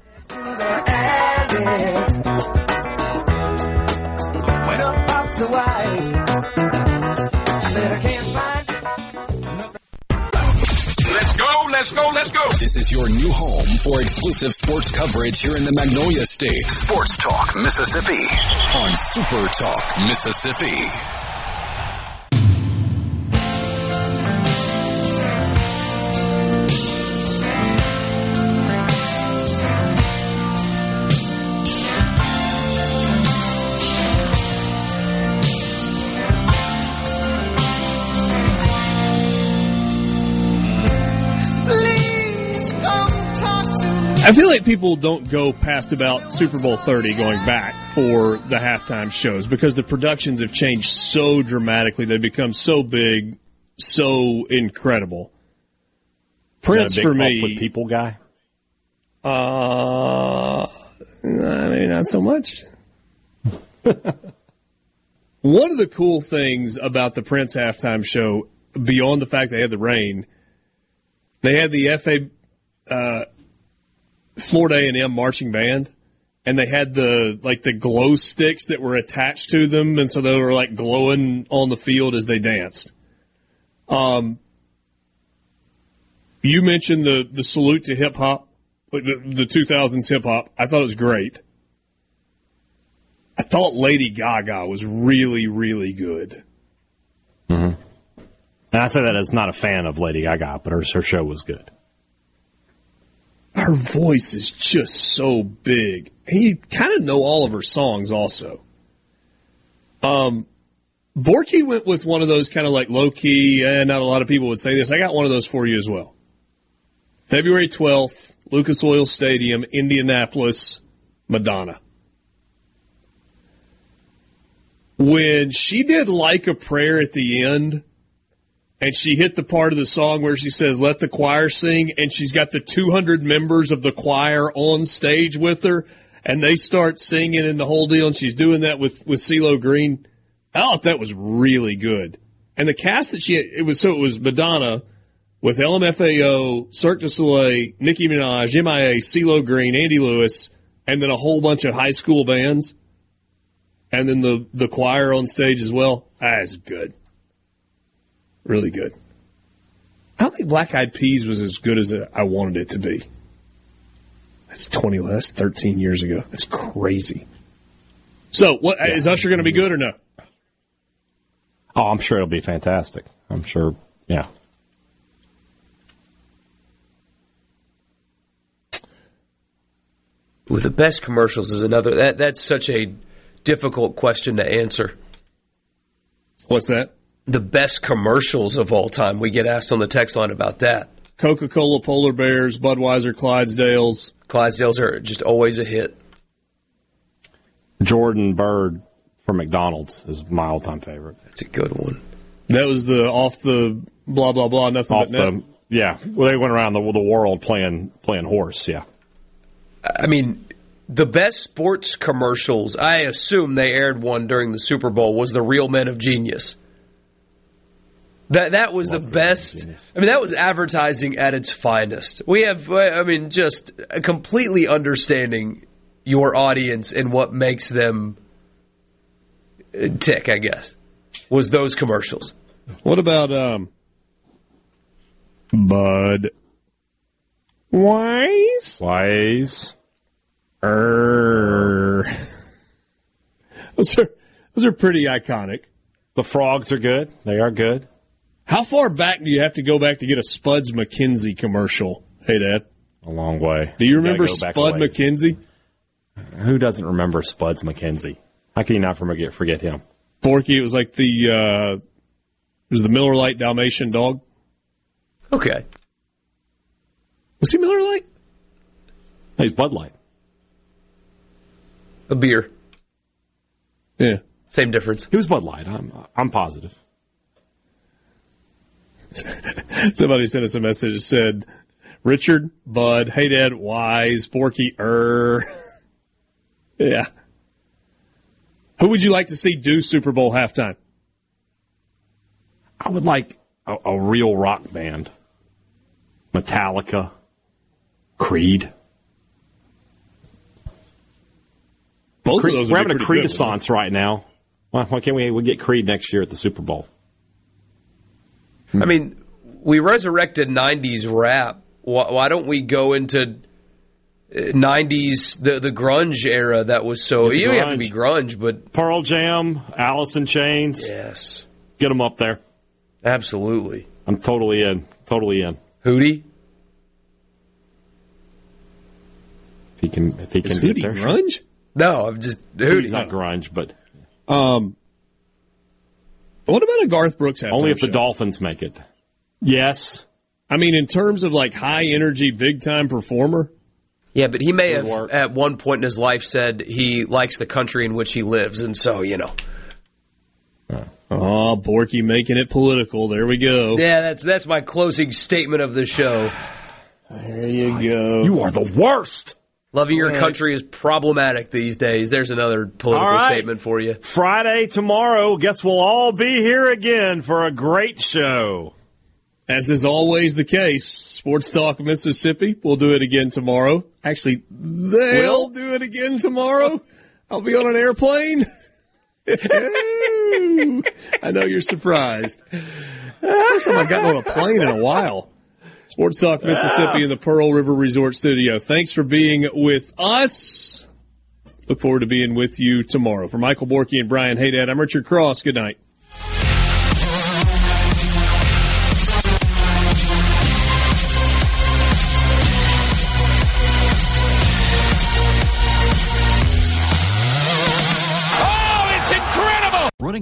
Let's go, let's go. This is your new home for exclusive sports coverage here in the Magnolia State. Sports Talk Mississippi on Super Talk Mississippi. I feel like people don't go past about Super Bowl 30 going back for the halftime shows because the productions have changed so dramatically. They've become so big, so incredible. Prince for me, people guy. Uh, maybe not so much. One of the cool things about the Prince halftime show, beyond the fact they had the rain, they had the FA. Uh, Florida A&M marching band, and they had the like the glow sticks that were attached to them, and so they were like glowing on the field as they danced. Um, you mentioned the the salute to hip hop, the, the 2000s hip hop. I thought it was great. I thought Lady Gaga was really, really good. Mm-hmm. And I say that as not a fan of Lady Gaga, but her, her show was good her voice is just so big. And you kind of know all of her songs also. Um, Borky went with one of those kind of like low key, and not a lot of people would say this. I got one of those for you as well. February 12th, Lucas Oil Stadium, Indianapolis, Madonna. When she did like a prayer at the end, and she hit the part of the song where she says, let the choir sing, and she's got the 200 members of the choir on stage with her, and they start singing and the whole deal, and she's doing that with, with CeeLo Green. I thought that was really good. And the cast that she had, it was, so it was Madonna with LMFAO, Cirque du Soleil, Nicki Minaj, MIA, CeeLo Green, Andy Lewis, and then a whole bunch of high school bands. And then the, the choir on stage as well. That's good. Really good. I don't think Black Eyed Peas was as good as I wanted it to be. That's 20, that's 13 years ago. That's crazy. So, what yeah. is Usher going to be good or no? Oh, I'm sure it'll be fantastic. I'm sure, yeah. With the best commercials is another. That that's such a difficult question to answer. What's that? The best commercials of all time. We get asked on the text line about that. Coca Cola, Polar Bears, Budweiser, Clydesdales. Clydesdales are just always a hit. Jordan Bird from McDonald's is my all time favorite. That's a good one. That was the off the blah blah blah nothing Off but net. the yeah, well they went around the the world playing playing horse. Yeah, I mean, the best sports commercials, I assume they aired one during the Super Bowl, was the Real Men of Genius. That that was the best. I mean, that was advertising at its finest. We have, I mean, just completely understanding your audience and what makes them tick. I guess was those commercials. What about um, Bud Wise? Wise. Er. Those are those are pretty iconic. The frogs are good. They are good. How far back do you have to go back to get a Spuds McKenzie commercial? Hey, Dad. A long way. Do you gotta remember go Spud. McKenzie? Who doesn't remember Spuds McKenzie? How can you not forget forget him? Forky, it was like the uh, it was the Miller Lite Dalmatian dog. Okay. Was he Miller Lite? No, he's Bud Light. A beer. Yeah. Same difference. He was Bud Light. I'm I'm positive. Somebody sent us a message that said, Richard, Bud, hey Dad, Wise, Borky, Er. yeah. Who would you like to see do Super Bowl halftime? I would like a, a real rock band. Metallica, Creed. Both Creed- of those We're having a pretty Creed good, Renaissance right now. Why, why can't we, we get Creed next year at the Super Bowl? I mean, we resurrected '90s rap. Why, why don't we go into uh, '90s the the grunge era? That was so. You don't have to be grunge, but Pearl Jam, Alice in Chains. yes, Get them up there. absolutely. I'm totally in. Totally in. Hootie. If he can, if he Is can get Hootie grunge? No, I'm just Hootie's Hootie. not grunge, but Um, what about a Garth Brooks halftime only if the show? Dolphins make it. Yes. I mean, in terms of like high energy, big time performer, Yeah, but he may have work. at one point in his life said he likes the country in which he lives, and so you know. oh, Borky making it political. There we go. Yeah, that's that's my closing statement of the show. There you go. You are the worst. Loving your country is problematic these days. There's another political All right. statement for you. Friday tomorrow. Guess we'll all be here again for a great show. As is always the case, Sports Talk Mississippi. We'll do it again tomorrow. Actually, they'll Will? do it again tomorrow. I'll be on an airplane. I know you're surprised. First time I've gotten on a plane in a while. Sports Talk Mississippi in the Pearl River Resort Studio. Thanks for being with us. Look forward to being with you tomorrow. For Michael Borky and Brian Hadad, I'm Richard Cross. Good night.